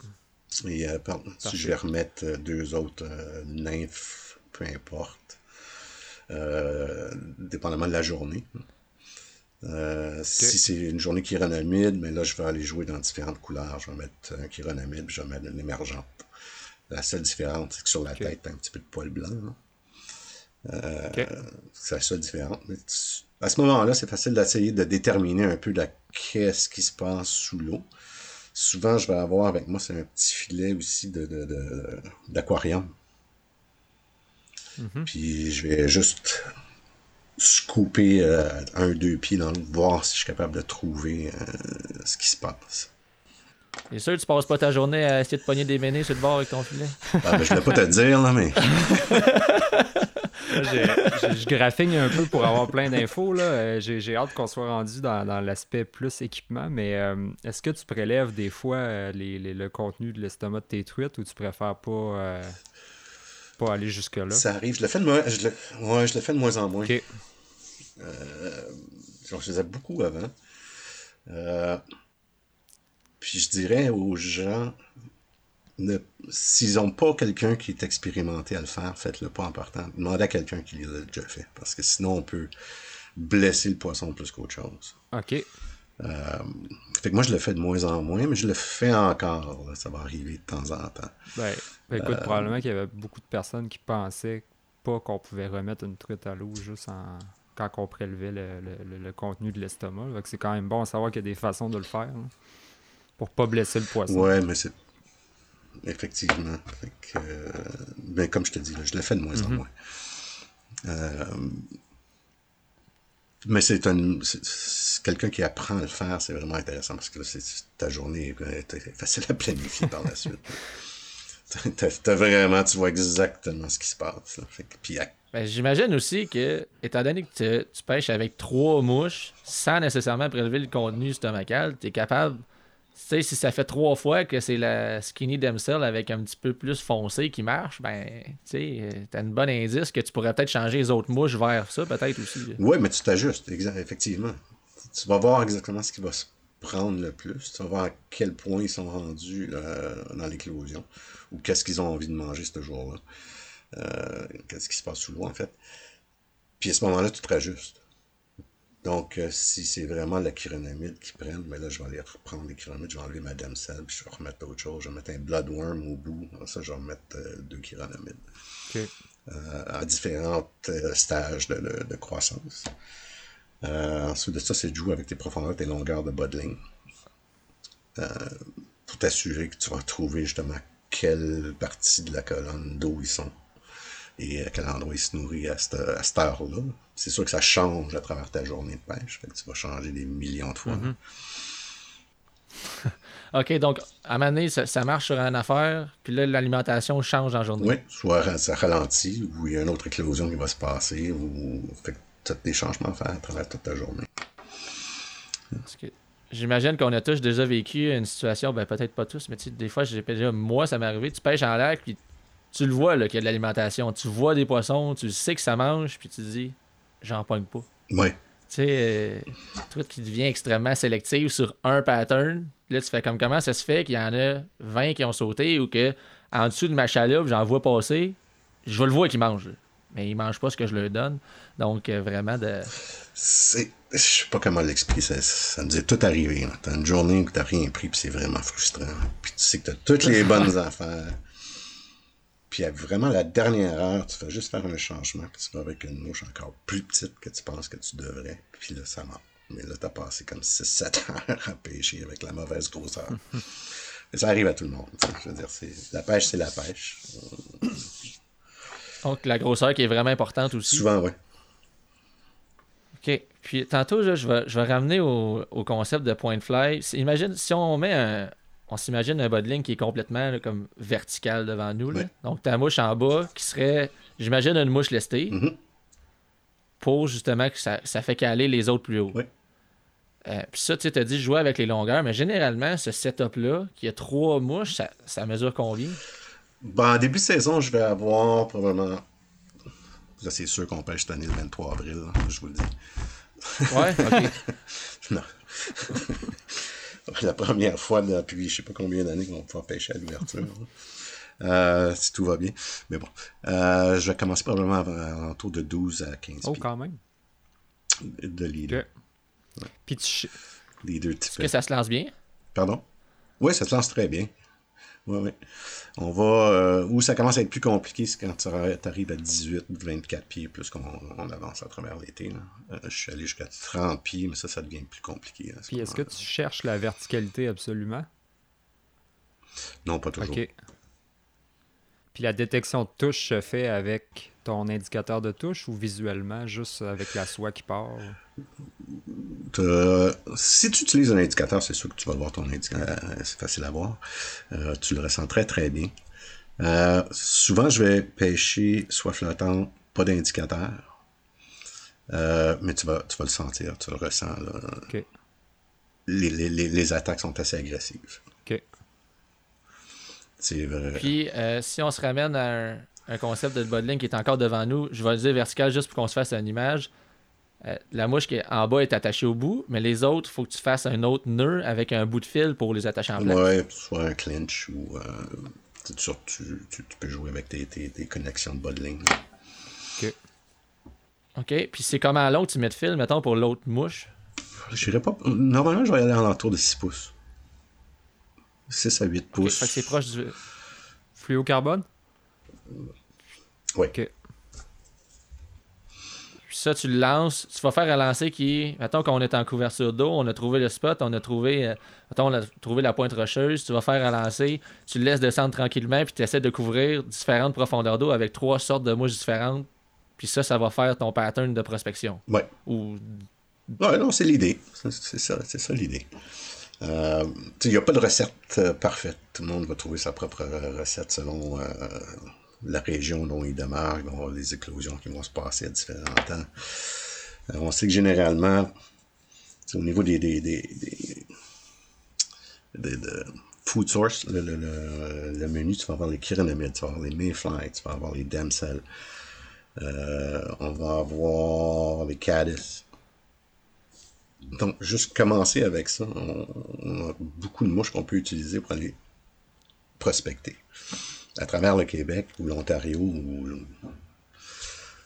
C: Et euh, si je vais remettre euh, deux autres nymphes, peu importe, euh, dépendamment de la journée. Euh, si c'est une journée chironamide, mais là, je vais aller jouer dans différentes couleurs. Je vais mettre un chironamide, je vais mettre une émergente. La seule différence, c'est que sur la tête, t'as un petit peu de poil blanc. Euh, c'est la seule différence. à ce moment-là, c'est facile d'essayer de déterminer un peu qu'est-ce qui se passe sous l'eau. Souvent, je vais avoir avec moi, c'est un petit filet aussi d'aquarium. De, de, Mhm. Puis je vais juste scooper euh, un, deux pieds dans l'eau, voir si je suis capable de trouver euh, ce qui se passe.
A: C'est sûr que tu passes pas ta journée à essayer de pogner des ménés sur le bord avec ton filet?
C: Ah, ben, je voulais pas te dire, là, mais.
B: je graphine un peu pour avoir plein d'infos. Euh, j'ai hâte qu'on soit rendu dans, l'aspect plus équipement, mais est-ce que tu prélèves des fois le contenu de l'estomac de tes truites ou tu préfères pas pas aller jusque-là?
C: Ça arrive. Je le fais de moins, je le... Ouais, je le fais de moins en moins.
B: OK.
C: Euh, je faisais beaucoup avant. Euh, puis je dirais aux gens, s'ils n'ont pas quelqu'un qui est expérimenté à le faire, faites-le pas en partant. Demandez à quelqu'un qui l'a déjà fait. Parce que sinon, on peut blesser le poisson plus qu'autre chose.
B: OK.
C: Euh, fait que moi, je le fais de moins en moins, mais je le fais encore. Ça va arriver de temps en temps.
B: Ben, ben écoute, euh, probablement qu'il y avait beaucoup de personnes qui pensaient pas qu'on pouvait remettre une truite à l'eau juste en quand on prélevait le, contenu de l'estomac. C'est quand même bon à savoir qu'il y a des façons de le faire hein, pour pas blesser le poisson.
C: Ouais, mais c'est. Effectivement. Fait euh, ben, comme je te dis, je le fais de moins en mm-hmm. moins. Euh, mais c'est un quelqu'un qui apprend à le faire, c'est vraiment intéressant parce que là, ta journée est facile à planifier par la suite. T'as vraiment, tu vois exactement ce qui se passe.
A: ben, J'imagine aussi que, étant donné que tu, pêches avec trois mouches, sans nécessairement prélever le contenu stomacal, tu es capable. Sais, si ça fait trois fois que c'est la skinny damsel avec un petit peu plus foncé qui marche, ben, tu sais, t'as une bonne indice que tu pourrais peut-être changer les autres mouches vers ça, peut-être aussi.
C: Oui, mais tu t'ajustes, effectivement. Tu vas voir exactement ce qui va se prendre le plus. Tu vas voir à quel point ils sont rendus dans l'éclosion ou qu'est-ce qu'ils ont envie de manger ce jour-là. Euh, qu'est-ce qui se passe sous l'eau, en fait. Puis à ce moment-là, tu te rajustes. Donc, euh, si c'est vraiment la chironomide qui prennent, mais ben là, je vais aller reprendre les chironomides, je vais enlever ma Cell, puis je vais remettre autre chose. Je vais mettre un bloodworm au bout. ça, je vais remettre euh, deux chironomides. à différents stages de, croissance. ensuite de ça, c'est de jouer avec tes profondeurs, tes longueurs de bodling. pour t'assurer que tu vas trouver justement quelle partie de la colonne d'eau ils sont et à quel endroit ils se nourrissent à cette, heure-là. C'est sûr que ça change à travers ta journée de pêche. Fait que tu vas changer des millions de fois.
A: Mm-hmm. OK, donc à un moment donné, ça, marche sur une affaire, puis là, l'alimentation change en journée.
C: Oui, soit ça ralentit, ou il y a une autre éclosion qui va se passer, ou fait que tu as des changements à faire à travers toute ta journée.
A: J'imagine qu'on a tous déjà vécu une situation, ben peut-être pas tous, mais des fois, j'ai déjà, moi, ça m'est arrivé, tu pêches en lac, puis tu le vois qu'il y a de l'alimentation. Tu vois des poissons, tu sais que ça mange, puis tu te dis, j'en pogne pas.
C: Oui. Tu
A: sais, euh, toi qui deviens extrêmement sélectif sur un pattern, là, tu fais comme comment ça se fait qu'il y en a 20 qui ont sauté ou que en dessous de ma chaloupe, j'en vois passer, je vais le voir qu'ils mangent. Mais ils mangent pas ce que je leur donne. Donc, euh, vraiment de.
C: C'est je sais pas comment l'expliquer, ça, ça nous est tout arrivé. T'as une journée où t'as rien pris, puis c'est vraiment frustrant. Puis tu sais que t'as toutes les bonnes affaires. Puis à vraiment la dernière heure, tu fais juste faire un changement, puis tu vas avec une mouche encore plus petite que tu penses que tu devrais. Puis là, ça marche. Mais là, t'as passé comme 6-7 heures à pêcher avec la mauvaise grosseur. Mais ça arrive à tout le monde. Je veux dire, la pêche, c'est la pêche.
A: Donc la grosseur qui est vraiment importante aussi.
C: Souvent, oui.
A: OK. Puis tantôt, je, vais, je vais ramener au, concept de point fly. Imagine, si on met un. On s'imagine un bodling qui est complètement comme vertical devant nous. Donc ta mouche en bas qui serait, j'imagine, une mouche lestée. Mm-hmm. Pour justement que ça, fait caler les autres plus haut. Euh, puis ça, tu as dit jouer avec les longueurs, mais généralement, ce setup-là, qui a trois mouches, ça, mesure combien?
C: Ben, en début de saison, je vais avoir probablement. c'est sûr qu'on pêche cette année le 23 avril, je vous le dis.
A: Ouais, ok.
C: non. la première fois depuis je sais pas combien d'années qu'on va pouvoir pêcher à l'ouverture. Euh, si tout va bien. Mais bon. Euh, je vais commencer probablement autour de 12 à 15
B: Oh, quand même.
C: De leader.
A: Puis tu...
C: Leader
A: Est-ce que ça se lance bien?
C: Pardon? Oui, ça se lance très bien. Oui, oui. On va. Euh, où ça commence à être plus compliqué, c'est quand tu arrives à 18, 24 pieds, plus qu'on on avance à travers l'été. Euh, je suis allé jusqu'à 30 pieds, mais ça, ça devient plus compliqué.
B: Puis est-ce que tu cherches la verticalité absolument?
C: Non, pas toujours. OK.
B: Puis la détection de touche se fait avec ton indicateur de touche ou visuellement, juste avec la soie qui part?
C: Si tu utilises un indicateur, c'est sûr que tu vas voir ton indicateur, euh, c'est facile à voir. Euh, tu le ressens très très bien. Euh, souvent, je vais pêcher soit flottant, pas d'indicateur. mais tu vas, tu vas le sentir, tu le ressens. Les, attaques sont assez agressives.
B: OK.
C: C'est vrai.
A: Puis, si on se ramène à un, concept de bodling qui est encore devant nous, je vais le dire vertical juste pour qu'on se fasse une image. Euh, la mouche qui est en bas est attachée au bout, mais les autres, il faut que tu fasses un autre nœud avec un bout de fil pour les attacher en place.
C: Ouais, soit un clinch ou. Euh, tu, peux jouer avec tes, connexions de bas de ligne.
A: OK. OK. Puis c'est comment l'autre, tu mets de fil, mettons, pour l'autre mouche?
C: J'irai pas. Normalement, je vais aller en entour de 6 pouces. 6 à 8 pouces.
A: Fait que c'est proche du.
B: Fluocarbone
C: Oui. OK
A: ça, tu le lances. Tu vas faire un lancer qui, mettons qu'on est en couverture d'eau, on a trouvé le spot, on a trouvé, euh, on a trouvé la pointe rocheuse. Tu vas faire un lancer, tu le laisses descendre tranquillement, puis tu essaies de couvrir différentes profondeurs d'eau avec trois sortes de mouches différentes. Puis ça, ça va faire ton pattern de prospection.
C: Ouais.
A: Ou...
C: Ouais, non, c'est l'idée. C'est ça, c'est ça l'idée. Euh, il n'y a pas de recette parfaite. Tout le monde va trouver sa propre recette selon la région dont il demeure, il va avoir des éclosions qui vont se passer à différents temps. on sait que généralement, au niveau des, des, des, des de food source, le, le, le, menu, tu vas avoir les chironomides, tu vas avoir les mayfly, tu vas avoir les damsels, euh, on va avoir les caddis. Donc, juste commencer avec ça, on, a beaucoup de mouches qu'on peut utiliser pour aller prospecter. À travers le Québec ou l'Ontario,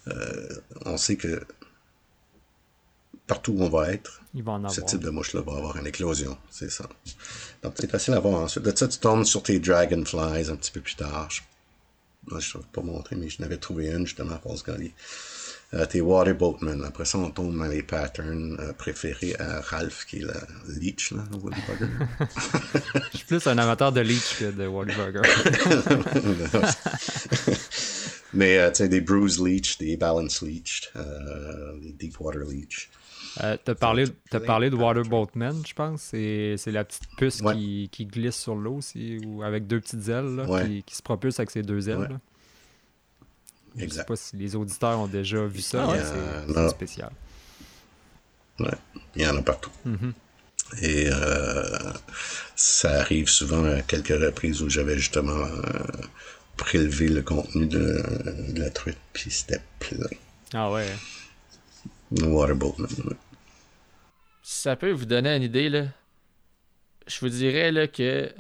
C: euh, on sait que partout où on va être, ce type de mouche-là va avoir une éclosion. C'est ça. Donc, c'est facile à voir ensuite. De ça, tu tombes sur tes dragonflies un petit peu plus tard. Je ne vais pas montrer, mais je n'avais trouvé une justement à Gully. Euh, tes water boatmen. Après ça, on tombe dans les patterns euh, préférés à Ralph, qui est le leech, là, Bugger.
B: je suis plus un amateur de leech que de Woody Bugger.
C: Mais euh, tu sais, des bruise leech, des balance leech, euh, des deep water leech.
B: Euh, t'as parlé, as parlé de Waterboatman, je pense. C'est, la petite puce qui, qui, glisse sur l'eau ou avec deux petites ailes qui, se propulse avec ses deux ailes. Je ne sais pas si les auditeurs ont déjà vu ça, c'est, spécial.
C: Ouais, il y en a partout.
B: Mm-hmm.
C: Et euh, ça arrive souvent à quelques reprises où j'avais justement euh, prélevé le contenu de, la truite, puis c'était plein.
B: Ah ouais.
C: Waterboatman,
A: ça peut vous donner une idée, là, je vous dirais là, que,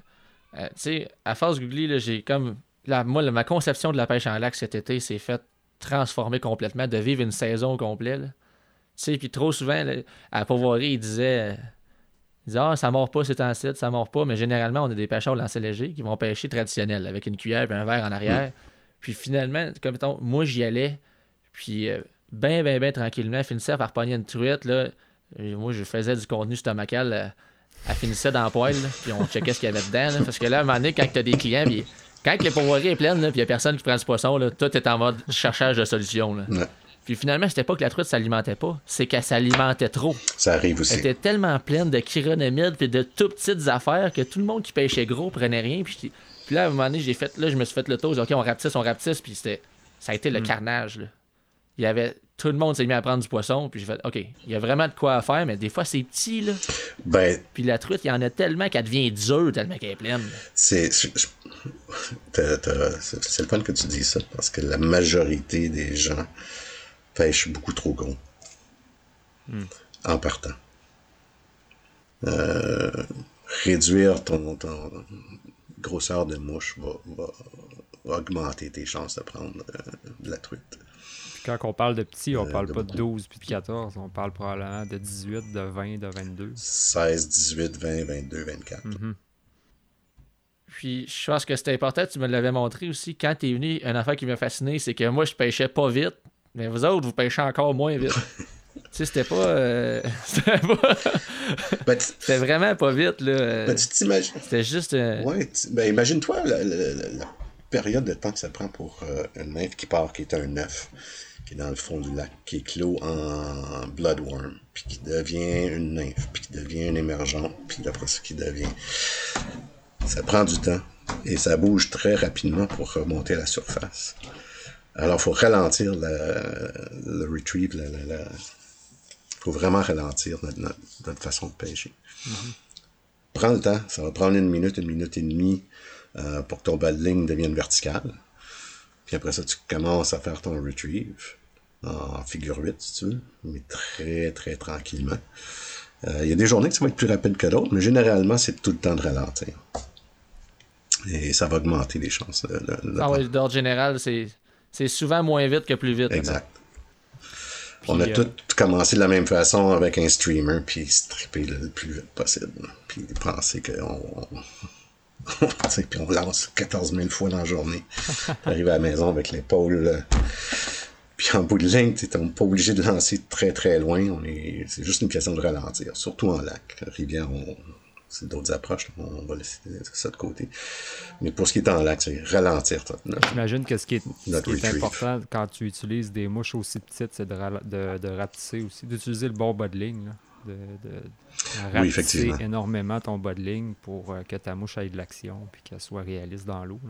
A: euh, tu sais, à force googly, j'ai comme. Moi, ma conception de la pêche en lac cet été s'est faite transformer complètement, de vivre une saison complète. Tu sais, puis trop souvent, à Pauvoirie, il disait. Euh, il disait, ah, ça mord pas, c'est en site, ça mord pas. Mais généralement, on a des pêcheurs lancés légers qui vont pêcher traditionnel, avec une cuillère et un verre en arrière. Puis finalement, comme mettons, moi, j'y allais, puis ben, ben, ben, tranquillement, finissais par pogner une truite, là moi, je faisais du contenu stomacal. Euh, elle finissait dans le poêle, puis on checkait ce qu'il y avait dedans. parce que là, à un moment donné, quand tu as des clients, puis quand les pourvoiries est pleine, puis il n'y a personne qui prend du poisson, là, tout est en mode cherchage de solution. Là. Puis finalement, c'était pas que la truite s'alimentait pas, c'est qu'elle s'alimentait trop.
C: Ça arrive aussi.
A: Elle était tellement pleine de chironomides puis de tout petites affaires que tout le monde qui pêchait gros prenait rien. Puis, là, à un moment donné, j'ai fait, là, je me suis fait le tour. J'ai dit, OK, on rapetisse, on rapetisse. Puis c'était, ça a été le mm. carnage. Là. Il y avait tout le monde s'est mis à prendre du poisson. Puis j'ai fait, OK, il y a vraiment de quoi faire, mais des fois, c'est petit, là.
C: Ben,
A: puis la truite, il y en a tellement qu'elle devient dure, tellement qu'elle est pleine.
C: C'est. C'est le fun que tu dis ça, parce que la majorité des gens pêchent beaucoup trop gros. Hmm. En partant. Euh, réduire ton, grosseur de mouche va, augmenter tes chances de prendre euh, de la truite
B: quand on parle de petits, on euh, parle pas de 12 puis de 14, on parle probablement de 18, de 20, de 22.
C: 16, 18, 20, 22, 24.
A: Puis je pense que c'était important, tu me l'avais montré aussi. Quand tu es venu, une affaire qui m'a fasciné, c'est que moi, je pêchais pas vite, mais vous autres, vous pêchez encore moins vite. tu sais, c'était pas. Euh, c'était pas. Ben, c'était vraiment pas vite, là.
C: Ben, tu t'imagines.
A: C'était juste. Euh,
C: ouais, ben, imagine-toi la, période de temps que ça prend pour une nymphe qui part, qui est un œuf qui est dans le fond du lac, qui est clos en bloodworm, puis qui devient une nymphe, puis qui devient une émergente, puis après ça qui devient. Ça prend du temps et ça bouge très rapidement pour remonter à la surface. Alors, il faut ralentir le retrieve, il faut vraiment ralentir notre, façon de pêcher. Mm-hmm. Prends le temps, ça va prendre une minute, une minute et demie euh, pour que ton bas de ligne devienne verticale. Puis après ça, tu commences à faire ton retrieve en figure 8, si tu veux, mais très, très tranquillement. Euh, il y a des journées que ça va être plus rapide que d'autres, mais généralement, c'est tout le temps de ralentir. Et ça va augmenter les chances.
A: ah oui, d'ordre général, c'est souvent moins vite que plus vite.
C: Exact. on a euh, tout commencé de la même façon avec un streamer, puis stripper le plus vite possible. Puis penser qu'on puis on lance 14 000 fois dans la journée. Arrive à la maison avec l'épaule. Euh, puis en bout de ligne, tu n'es pas obligé de lancer très très loin. On est, c'est juste une question de ralentir, surtout en lac. Rivière, on, c'est d'autres approches. On va laisser ça de côté. Mais pour ce qui est en lac, c'est ralentir.
B: J'imagine que ce qui est, important quand tu utilises des mouches aussi petites, c'est de, de, de rapetisser aussi, d'utiliser le bon bas de ligne. De, de
C: Oui, effectivement.
B: énormément ton bas de ligne pour euh, que ta mouche ait de l'action puis qu'elle soit réaliste dans l'eau.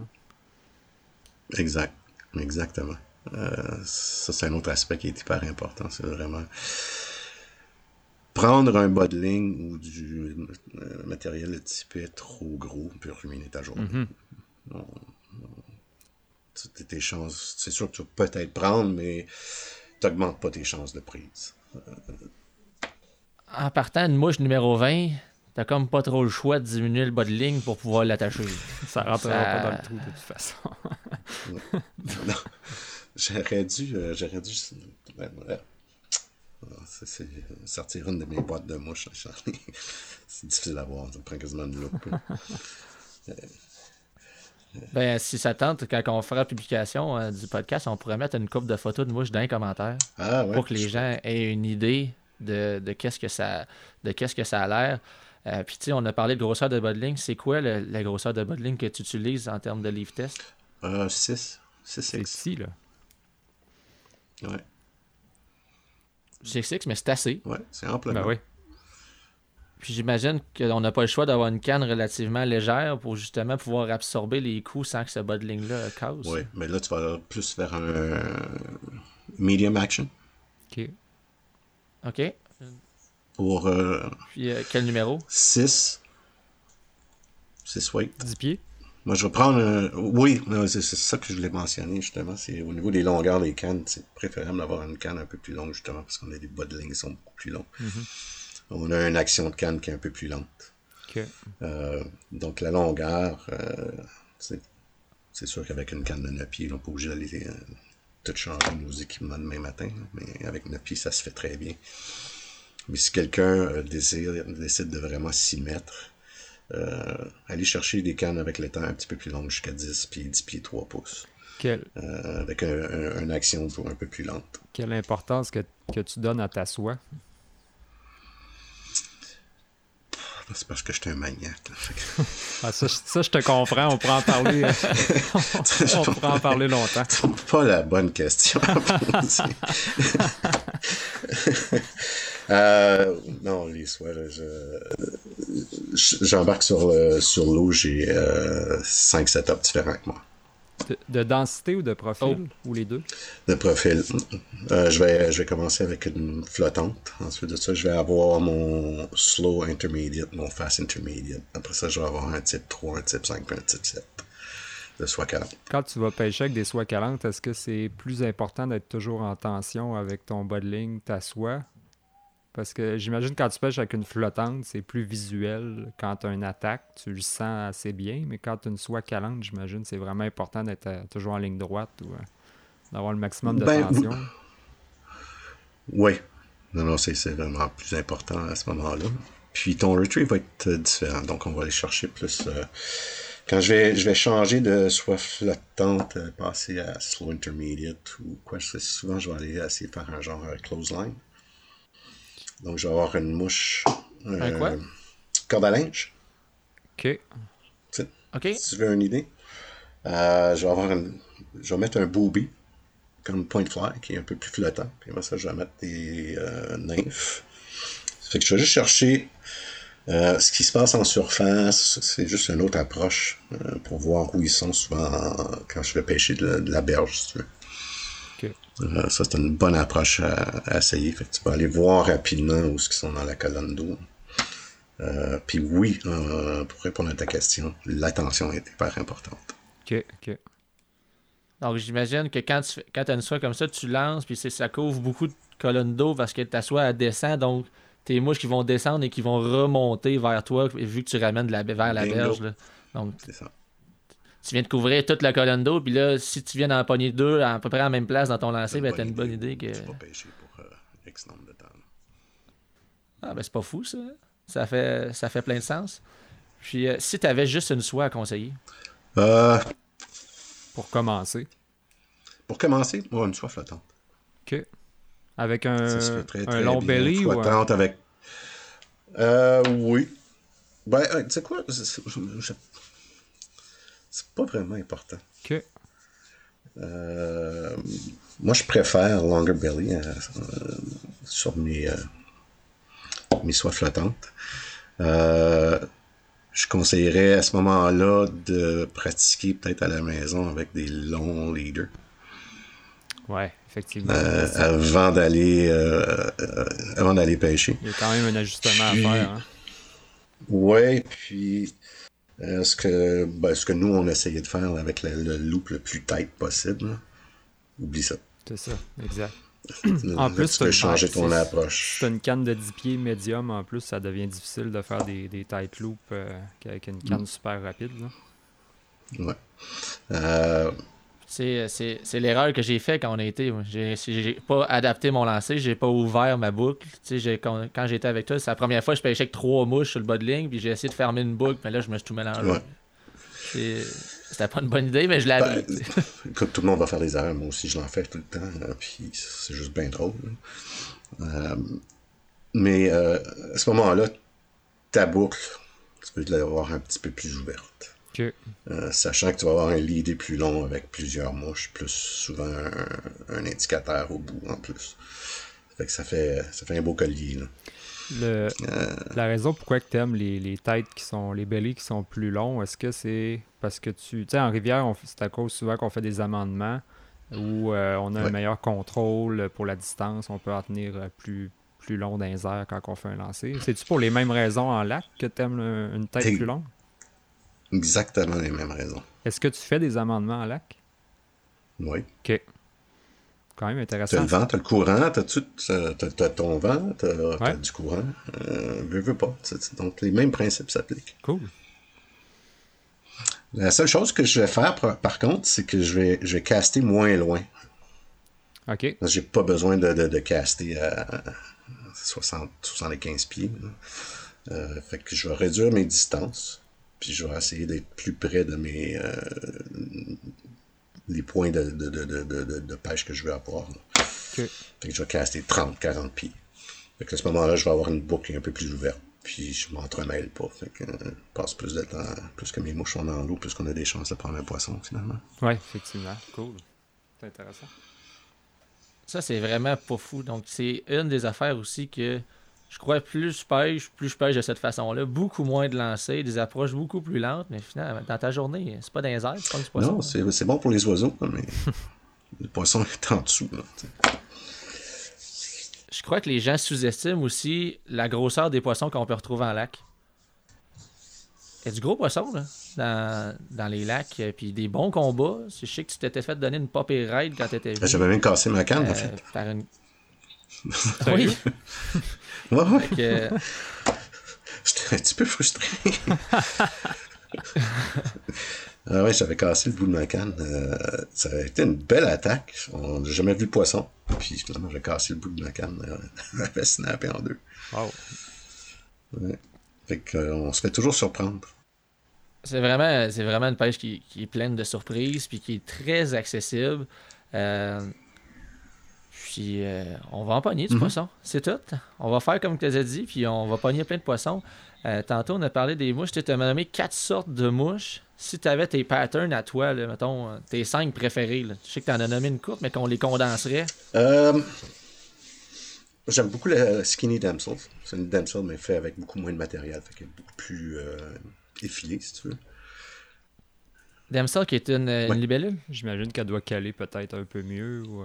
C: Exact. Exactement. Euh, ça, c'est un autre aspect qui est hyper important. C'est vraiment prendre un bas de ligne ou du euh, matériel de type trop gros peut ruiner ta journée.
B: Mhm.
C: On- on- tu- tes chances, c'est sûr que tu vas peut-être prendre, mais tu n'augmentes pas tes chances de prise.
A: En partant une mouche numéro 20, t'as comme pas trop le choix de diminuer le bas de ligne pour pouvoir l'attacher.
B: Ça rentrera
A: Ça-
B: pas dans le trou de toute façon.
C: Non. J'aurais dû. euh, J'aurais dû. ouais. Ah, c'est- c'est- sortir une de mes boîtes de mouches. C'est difficile à voir. Ça prend quasiment une loupe. là.
A: Ben, si ça tente, quand on fera la publication euh, du podcast, on pourrait mettre une coupe de photos de mouches dans les commentaires
C: Ah ouais.
A: pour que les gens aient une idée de, de qu'est-ce que ça de qu'est-ce que ça a l'air. Euh, Puis tu sais, on a parlé de grosseur de bas de ligne. C'est quoi le- la grosseur de bas de ligne que tu utilises en termes de livre test?
C: Euh, 6. 6
B: C'est petit, là.
C: Ouais.
A: C'est 6, mais c'est assez.
C: Ouais, c'est amplement.
B: Ben oui.
A: Puis j'imagine qu'on n'a pas le choix d'avoir une canne relativement légère pour justement pouvoir absorber les coups sans que ce bas de ligne-là casse.
C: Ouais, mais là, tu vas plus faire un medium action
B: OK.
A: OK.
C: pour euh,
A: Puis euh, quel numéro?
C: 6. 6 weight.
B: 10 pieds.
C: Moi, je vais prendre un... Oui, c'est ça que je voulais mentionner, justement. C'est au niveau des longueurs des cannes, c'est préférable d'avoir une canne un peu plus longue, justement, parce qu'on a des bas de ligne qui sont beaucoup plus longs. On a une action de canne qui est un peu plus lente. Euh, donc, la longueur, euh, c'est sûr qu'avec une canne de 9 pieds, on n'est pas obligé d'aller tout changer nos équipements demain matin, mais avec 9 pieds, ça se fait très bien. Mais si quelqu'un euh, désire, décide de vraiment s'y mettre, euh, aller chercher des cannes avec le temps un petit peu plus longues, jusqu'à 10 pieds, 10 pieds, 3 pouces,
B: Quelle,
C: euh, avec un, un- une action un peu plus lente.
B: quelle importance que, que tu donnes à ta soie.
C: C'est parce que j'étais un maniaque. là. Fait que-
B: Ah, ça, je- ça, je te comprends. On pourra en parler, euh, on pourra en parler longtemps.
C: C'est pas la bonne question à poser. Euh, non, les je- je- j'embarque sur, le- sur l'eau, j'ai 5 setups différents que moi.
B: De, de densité ou de profil, ou les deux?
C: De profil. Euh, je, vais, je vais commencer avec une flottante. Ensuite de ça, je vais avoir mon slow intermediate, mon fast intermediate. Après ça, je vais avoir un type 3, un type 5, puis un type 7 de soie 40.
B: Quand tu vas pêcher avec des soies calantes, est-ce que c'est plus important d'être toujours en tension avec ton bas de ligne, ta soie? Parce que j'imagine quand tu pêches avec une flottante, c'est plus visuel. Quand tu as une attaque, tu le sens assez bien. Mais quand tu as une soie calante, j'imagine c'est vraiment important d'être euh, toujours en ligne droite ou euh, d'avoir le maximum de
C: Ben,
B: tension.
C: Oui. Non, non, c'est vraiment plus important à ce moment-là. Puis ton retrieve va être euh, différent. Donc, on va aller chercher plus. euh, Quand je vais, je vais changer de soit flottante, euh, passer à slow intermediate ou quoi, je sais, souvent je vais aller essayer de faire un genre close line. Donc, je vais avoir une mouche. euh,
A: Un quoi?
C: Corde à linge.
B: OK.
A: OK.
C: Si tu veux une idée. Euh, je vais avoir une, je vais mettre un booby comme point fly qui est un peu plus flottant. Puis après ça, je vais mettre des euh, nymphes. Ça fait que je vais juste chercher euh, ce qui se passe en surface. C'est juste une autre approche pour voir où ils sont souvent en- quand je vais pêcher de la, de la berge, si tu veux. Euh, ça, c'est une bonne approche à, à essayer. Fait que tu peux aller voir rapidement où ils sont dans la colonne d'eau. Euh, puis oui, euh, pour répondre à ta question, l'attention est hyper importante.
B: OK. OK.
A: Donc j'imagine que quand tu quand as une soie comme ça, tu lances, puis ça couvre beaucoup de colonnes d'eau parce que ta soie elle descend, donc tes mouches qui vont descendre et qui vont remonter vers toi vu que tu ramènes de la, vers la
C: Bingo.
A: berge. là. Donc
C: C'est ça.
A: Tu viens de couvrir toute la colonne d'eau, puis là, si tu viens d'en pogner deux à peu près à la même place dans ton lancer, ben t'as une bonne idée que.
C: Tu vas pêcher pour euh, X nombre de temps.
A: Ah ben c'est pas fou ça. Ça fait ça fait plein de sens. Puis euh, si t'avais juste une soie à conseiller.
C: Euh,
B: Pour commencer.
C: pour commencer, moi, une soie flottante.
B: OK. Avec un,
C: Ça se fait très,
B: un long
C: bien.
B: belly ou un...
C: Flottante avec. Euh, oui. Ben, euh, tu sais quoi? Je- c'est pas vraiment important.
B: OK.
C: Euh, moi, je préfère Longer Belly euh, euh, sur mes, euh, mes soies flottantes. Je conseillerais à ce moment-là de pratiquer peut-être à la maison avec des longs leaders.
B: Ouais, effectivement.
C: Avant d'aller avant d'aller pêcher.
B: Il y a quand même un ajustement à faire. Hein?
C: Ouais, puis ce que ben, ce que nous on essayait de faire avec le, loop le plus tight possible. Oublie ça.
B: C'est ça, exact.
C: en plus, tu peux changer ton approche.
B: Si tu as une canne de 10 pieds médium, en plus, ça devient difficile de faire des, des tight loops euh, avec une canne mm. super rapide. Là.
C: Ouais. Euh...
A: C'est l'erreur que j'ai fait quand on a été. J'ai pas adapté mon lancer, j'ai pas ouvert ma boucle. Quand, quand j'étais avec toi, c'est la première fois que je pêchais avec trois mouches sur le bas de ligne, puis j'ai essayé de fermer une boucle, mais là, je me suis tout mélangé. Ouais. C'était pas une bonne idée, mais je l'ai ben,
C: Écoute, tout le monde va faire des erreurs. Moi aussi, je l'en fais tout le temps. puis c'est juste bien drôle. Euh, mais euh, à ce moment-là, ta boucle, tu peux l'avoir un petit peu plus ouverte. Euh, sachant que tu vas avoir un lead plus long avec plusieurs mouches, plus souvent un, indicateur au bout en plus. Fait que ça fait, ça fait un beau collier. Là.
B: Le, la raison pourquoi tu aimes les, les, têtes qui sont, les bellies qui sont plus longs, est-ce que c'est parce que tu. Tu sais, en rivière, c'est à cause souvent qu'on fait des amendements où euh, on a un meilleur contrôle pour la distance, on peut en tenir euh, plus, plus long dans les airs quand on fait un lancer. C'est-tu pour les mêmes raisons en lac que tu aimes une tête plus longue?
C: Exactement les mêmes raisons.
B: Est-ce que tu fais des amendements en lac?
C: Oui.
B: OK. Quand même intéressant.
C: T'as le vent, t'as le courant, t'as, ton vent, t'as, du courant. Euh, veux, veux pas. Donc les mêmes principes s'appliquent.
B: Cool.
C: La seule chose que je vais faire, par contre, c'est que je vais, je vais caster moins loin.
B: OK.
C: J'ai pas besoin de, de, caster à 60, 75 pieds. Euh, fait que je vais réduire mes distances. Puis je vais essayer d'être plus près de mes euh, les points de, de, de, pêche que je veux avoir. Fait que je vais caster 30, 40 pieds. Fait que à ce moment-là, je vais avoir une boucle un peu plus ouverte puis je m'entremêle pas. Fait que, euh, passe plus de temps, plus que mes mouches sont dans l'eau, plus qu'on a des chances de prendre un poisson finalement.
B: Oui, effectivement. Cool. C'est intéressant.
A: Ça, c'est vraiment pas fou. Donc, c'est une des affaires aussi que je crois plus je pêche, plus je pêche de cette façon-là. Beaucoup moins de lancer, des approches beaucoup plus lentes, mais finalement, dans ta journée, c'est pas dans les airs, c'est pas du poisson.
C: Non, c'est bon pour les oiseaux, mais le poisson est en dessous. Là,
A: je crois que les gens sous-estiment aussi la grosseur des poissons qu'on peut retrouver en lac. Il y a du gros poisson là, dans, les lacs, euh, puis des bons combats. Je sais que tu t'étais fait donner une pop et ride quand t'étais
C: venu. J'avais même cassé ma canne, en euh, fait.
A: Par une...
C: oui. ouais, ouais. J'étais un petit peu frustré. Ah ouais, j'avais cassé le bout de ma canne. Euh, ça a été une belle attaque. On n'a jamais vu le poisson. Puis finalement, j'ai cassé le bout de ma canne. Elle avait snappé en deux.
B: Wow.
C: Ouais. Fait qu'on se fait toujours surprendre.
A: C'est vraiment, c'est vraiment une pêche qui, qui, est pleine de surprises puis qui est très accessible. Euh, puis euh, on va en pogner du mhm. poisson, c'est tout. On va faire comme tu as dit, puis on va pogner plein de poissons. tantôt, on a parlé des mouches. Tu as nommé quatre sortes de mouches si tu avais tes patterns à toi, là, mettons, euh, tes cinq préférés, là, je sais que tu en as nommé une coupe, mais qu'on les condenserait.
C: Euh, j'aime beaucoup le Skinny Damsel. C'est une Damsel, mais fait avec beaucoup moins de matériel, fait qu'elle est beaucoup plus euh, effilée, si tu veux.
A: Damsel qui est une, libellule?
B: J'imagine qu'elle doit caler peut-être un peu mieux. Ou...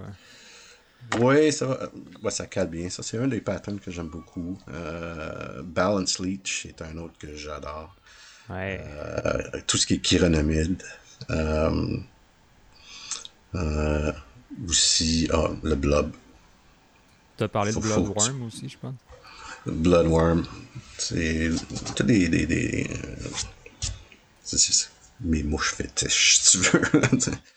C: Oui, ça, ça cale bien. Ça, c'est un des patterns que j'aime beaucoup. Balance Leech est un autre que j'adore.
B: Euh,
C: tout ce qui est chironomide. Euh, euh, aussi, ah, le blob.
B: Tu as parlé de Bloodworm aussi, je pense.
C: Bloodworm. C'est des. des, des mes mouches fétiches, si tu veux.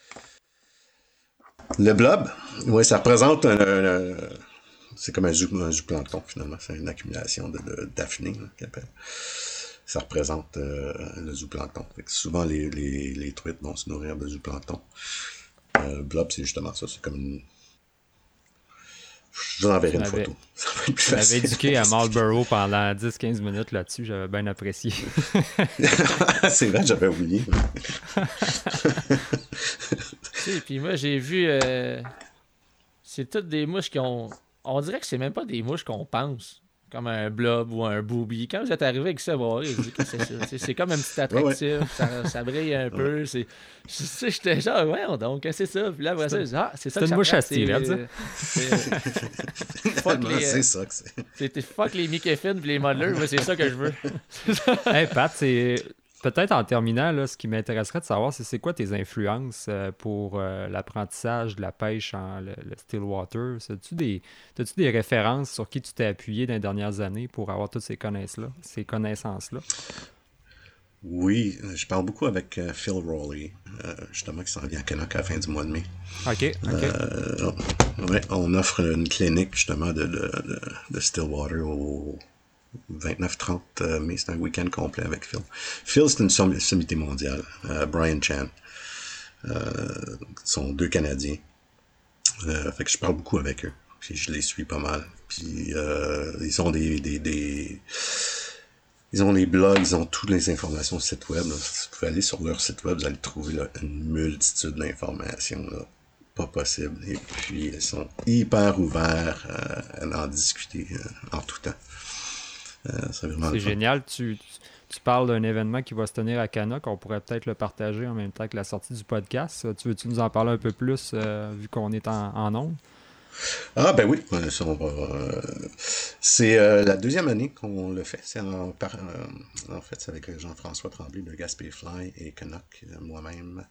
C: le blob, oui, ça représente un. c'est comme un, zooplancton, finalement. C'est une accumulation de, de, ça représente euh, le zooplancton. souvent, les, les, les, truites vont se nourrir de zooplancton. Euh, blob, c'est justement ça. C'est comme une... Je vous enverrai une photo.
B: Tu m'avais éduqué à Marlborough pendant 10-15 minutes là-dessus. J'avais bien apprécié.
C: c'est vrai, j'avais oublié.
A: Et puis moi, j'ai vu... Euh, c'est toutes des mouches qui ont... On dirait que c'est même pas des mouches qu'on pense. comme un blob ou un booby. Quand vous êtes arrivé avec ça, voir, c'est. C'est comme un petit attractif, Ça, ça, brille un peu. J'étais genre, ouais, donc, c'est ça? Puis là, après ça, ah, c'est ça.
B: C'est une mouche à style,
C: C'est ça que c'est.
A: C'était fuck les Mickey Finn les modelers, c'est ça que je veux.
B: hey, Pat, c'est Peut-être en terminant, là, ce qui m'intéresserait de savoir, c'est c'est quoi tes influences euh, pour euh, l'apprentissage de la pêche en le, Stillwater? As-tu des, as-tu des références sur qui tu t'es appuyé dans les dernières années pour avoir toutes ces connaissances-là? Ces connaissances-là?
C: Oui, je parle beaucoup avec euh, Phil Rowley, justement, qui s'en vient à Canuck à la fin du mois de mai.
B: OK, OK.
C: Ouais, on offre une clinique, justement, de, de, de Stillwater au 29-30 euh, mai, c'est un week-end complet avec Phil. Phil, c'est une sommité mondiale. Euh, Brian Chan. Euh, sont deux Canadiens. fait que je parle beaucoup avec eux. Puis je les suis pas mal. Puis ils ont des, Ils ont les blogs, ils ont toutes les informations sur le site web. Là. vous pouvez aller sur leur site web, vous allez trouver une multitude d'informations. Pas possible. Et puis ils sont hyper ouverts à en discuter en tout temps.
B: Euh, c'est génial. Tu, parles d'un événement qui va se tenir à Cana, qu'on pourrait peut-être le partager en même temps que la sortie du podcast. Tu veux-tu nous en parler un peu plus euh, vu qu'on est en, en ondes?
C: Ah ben oui, euh, c'est la deuxième année qu'on le fait. C'est en, fait c'est avec Jean-François Tremblay de Gaspé Fly et Canuck, moi-même.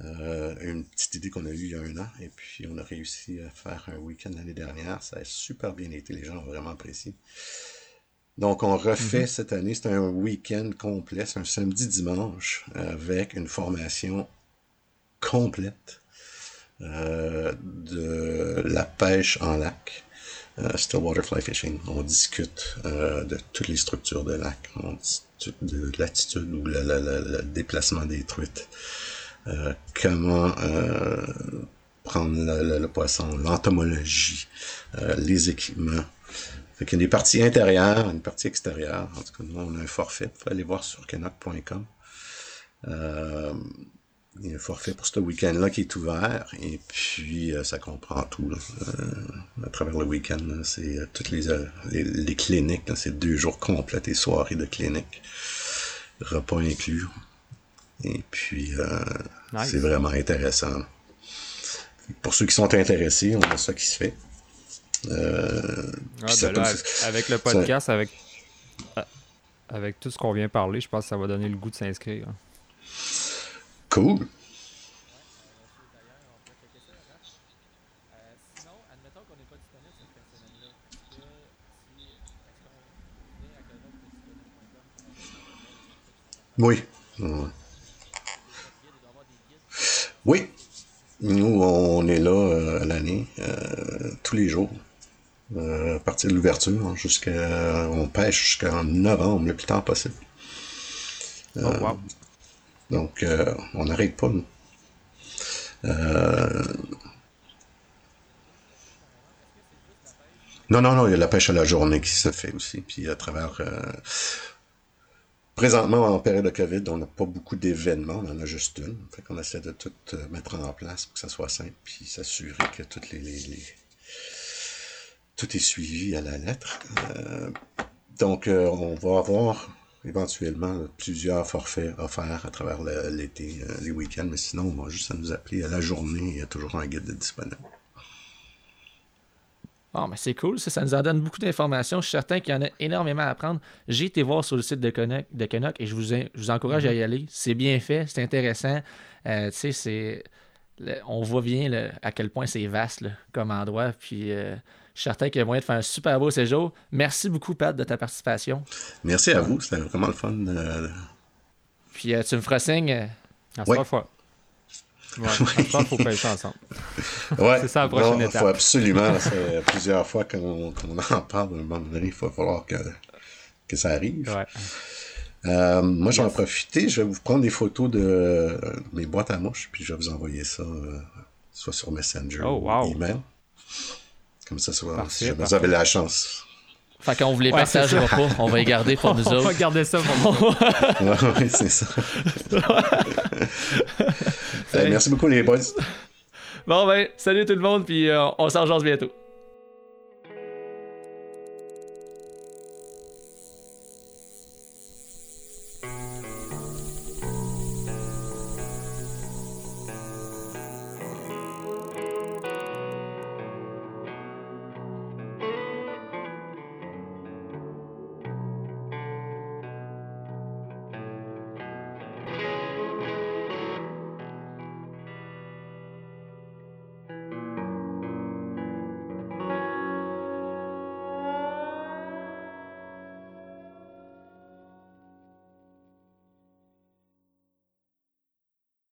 C: une petite idée qu'on a eue il y a un an, et puis on a réussi à faire un week-end l'année dernière. Ça a super bien été, les gens ont vraiment apprécié. Donc, on refait mhm. cette année, c'est un week-end complet, c'est un samedi-dimanche avec une formation complète euh, de la pêche en lac, euh, Stillwater Fly Fishing. On discute euh, de toutes les structures de lac, on discute de l'attitude ou le, déplacement des truites, euh, comment prendre le poisson, l'entomologie, les équipements. Qu'il y a des parties intérieures, une partie extérieure. En tout cas, nous, on a un forfait. Vous pouvez aller voir sur canuck.com. Euh, il y a un forfait pour ce week-end-là qui est ouvert. Et puis, euh, ça comprend tout. Euh, à travers le week-end, c'est toutes les, les, cliniques. C'est deux jours complets et soirées de clinique. Repas inclus. Et puis, c'est vraiment intéressant. Pour ceux qui sont intéressés, on a ça qui se fait.
B: Euh, ah, ben avec le podcast, avec, ah, avec tout ce qu'on vient parler, je pense que ça va donner le goût de s'inscrire.
C: Cool. Oui. Oui. Nous, on est là euh, à l'année, euh, tous les jours. Euh, à partir de l'ouverture, hein, jusqu'à on pêche jusqu'en novembre, le plus tard possible.
B: oh, wow.
C: Donc, on n'arrête pas, nous. Non, non, non, il y a la pêche à la journée qui se fait aussi. Puis à travers Présentement, en période de COVID, on n'a pas beaucoup d'événements, on en a juste une. Fait qu'on essaie de tout euh, mettre en place pour que ça soit simple, puis s'assurer que toutes les, tout est suivi à la lettre. Euh, donc, euh, on va avoir éventuellement plusieurs forfaits offerts à travers l'été, les week-ends, mais sinon, on va juste nous appeler à la journée, il y a toujours un guide disponible.
A: Ah, mais c'est cool, ça, ça nous en donne beaucoup d'informations. Je suis certain qu'il y en a énormément à apprendre. J'ai été voir sur le site de Canuck, de et je vous, vous encourage à y aller. C'est bien fait, c'est intéressant. Euh, tu sais, c'est. On voit bien à quel point c'est vaste comme endroit. Puis euh, je suis certain qu'il y a moyen de faire un super beau séjour. Merci beaucoup, Pat, de ta participation.
C: Merci à vous, c'était vraiment le fun.
A: Puis euh, tu me feras signe.
B: À ouais. fois. Ouais, il faut pêcher ensemble.
C: Ouais. C'est ça la prochaine étape. Il faut absolument. C'est plusieurs fois qu'on en parle, à un moment donné, il va falloir que, que ça arrive.
B: Ouais.
C: Euh, moi, je vais en profiter. Je vais vous prendre des photos de mes boîtes à mouches, puis je vais vous envoyer ça euh, soit sur Messenger
B: oh, wow.
C: ou email. Comme ça, soit, si vous avez la chance.
A: Fait qu'on vous les partagera pas, on va les garder pour nous autres. On
B: va garder ça pour nous.
C: oui, c'est ça. merci beaucoup, les boys.
A: Bon, ben, salut tout le monde, puis euh, on s'en bientôt.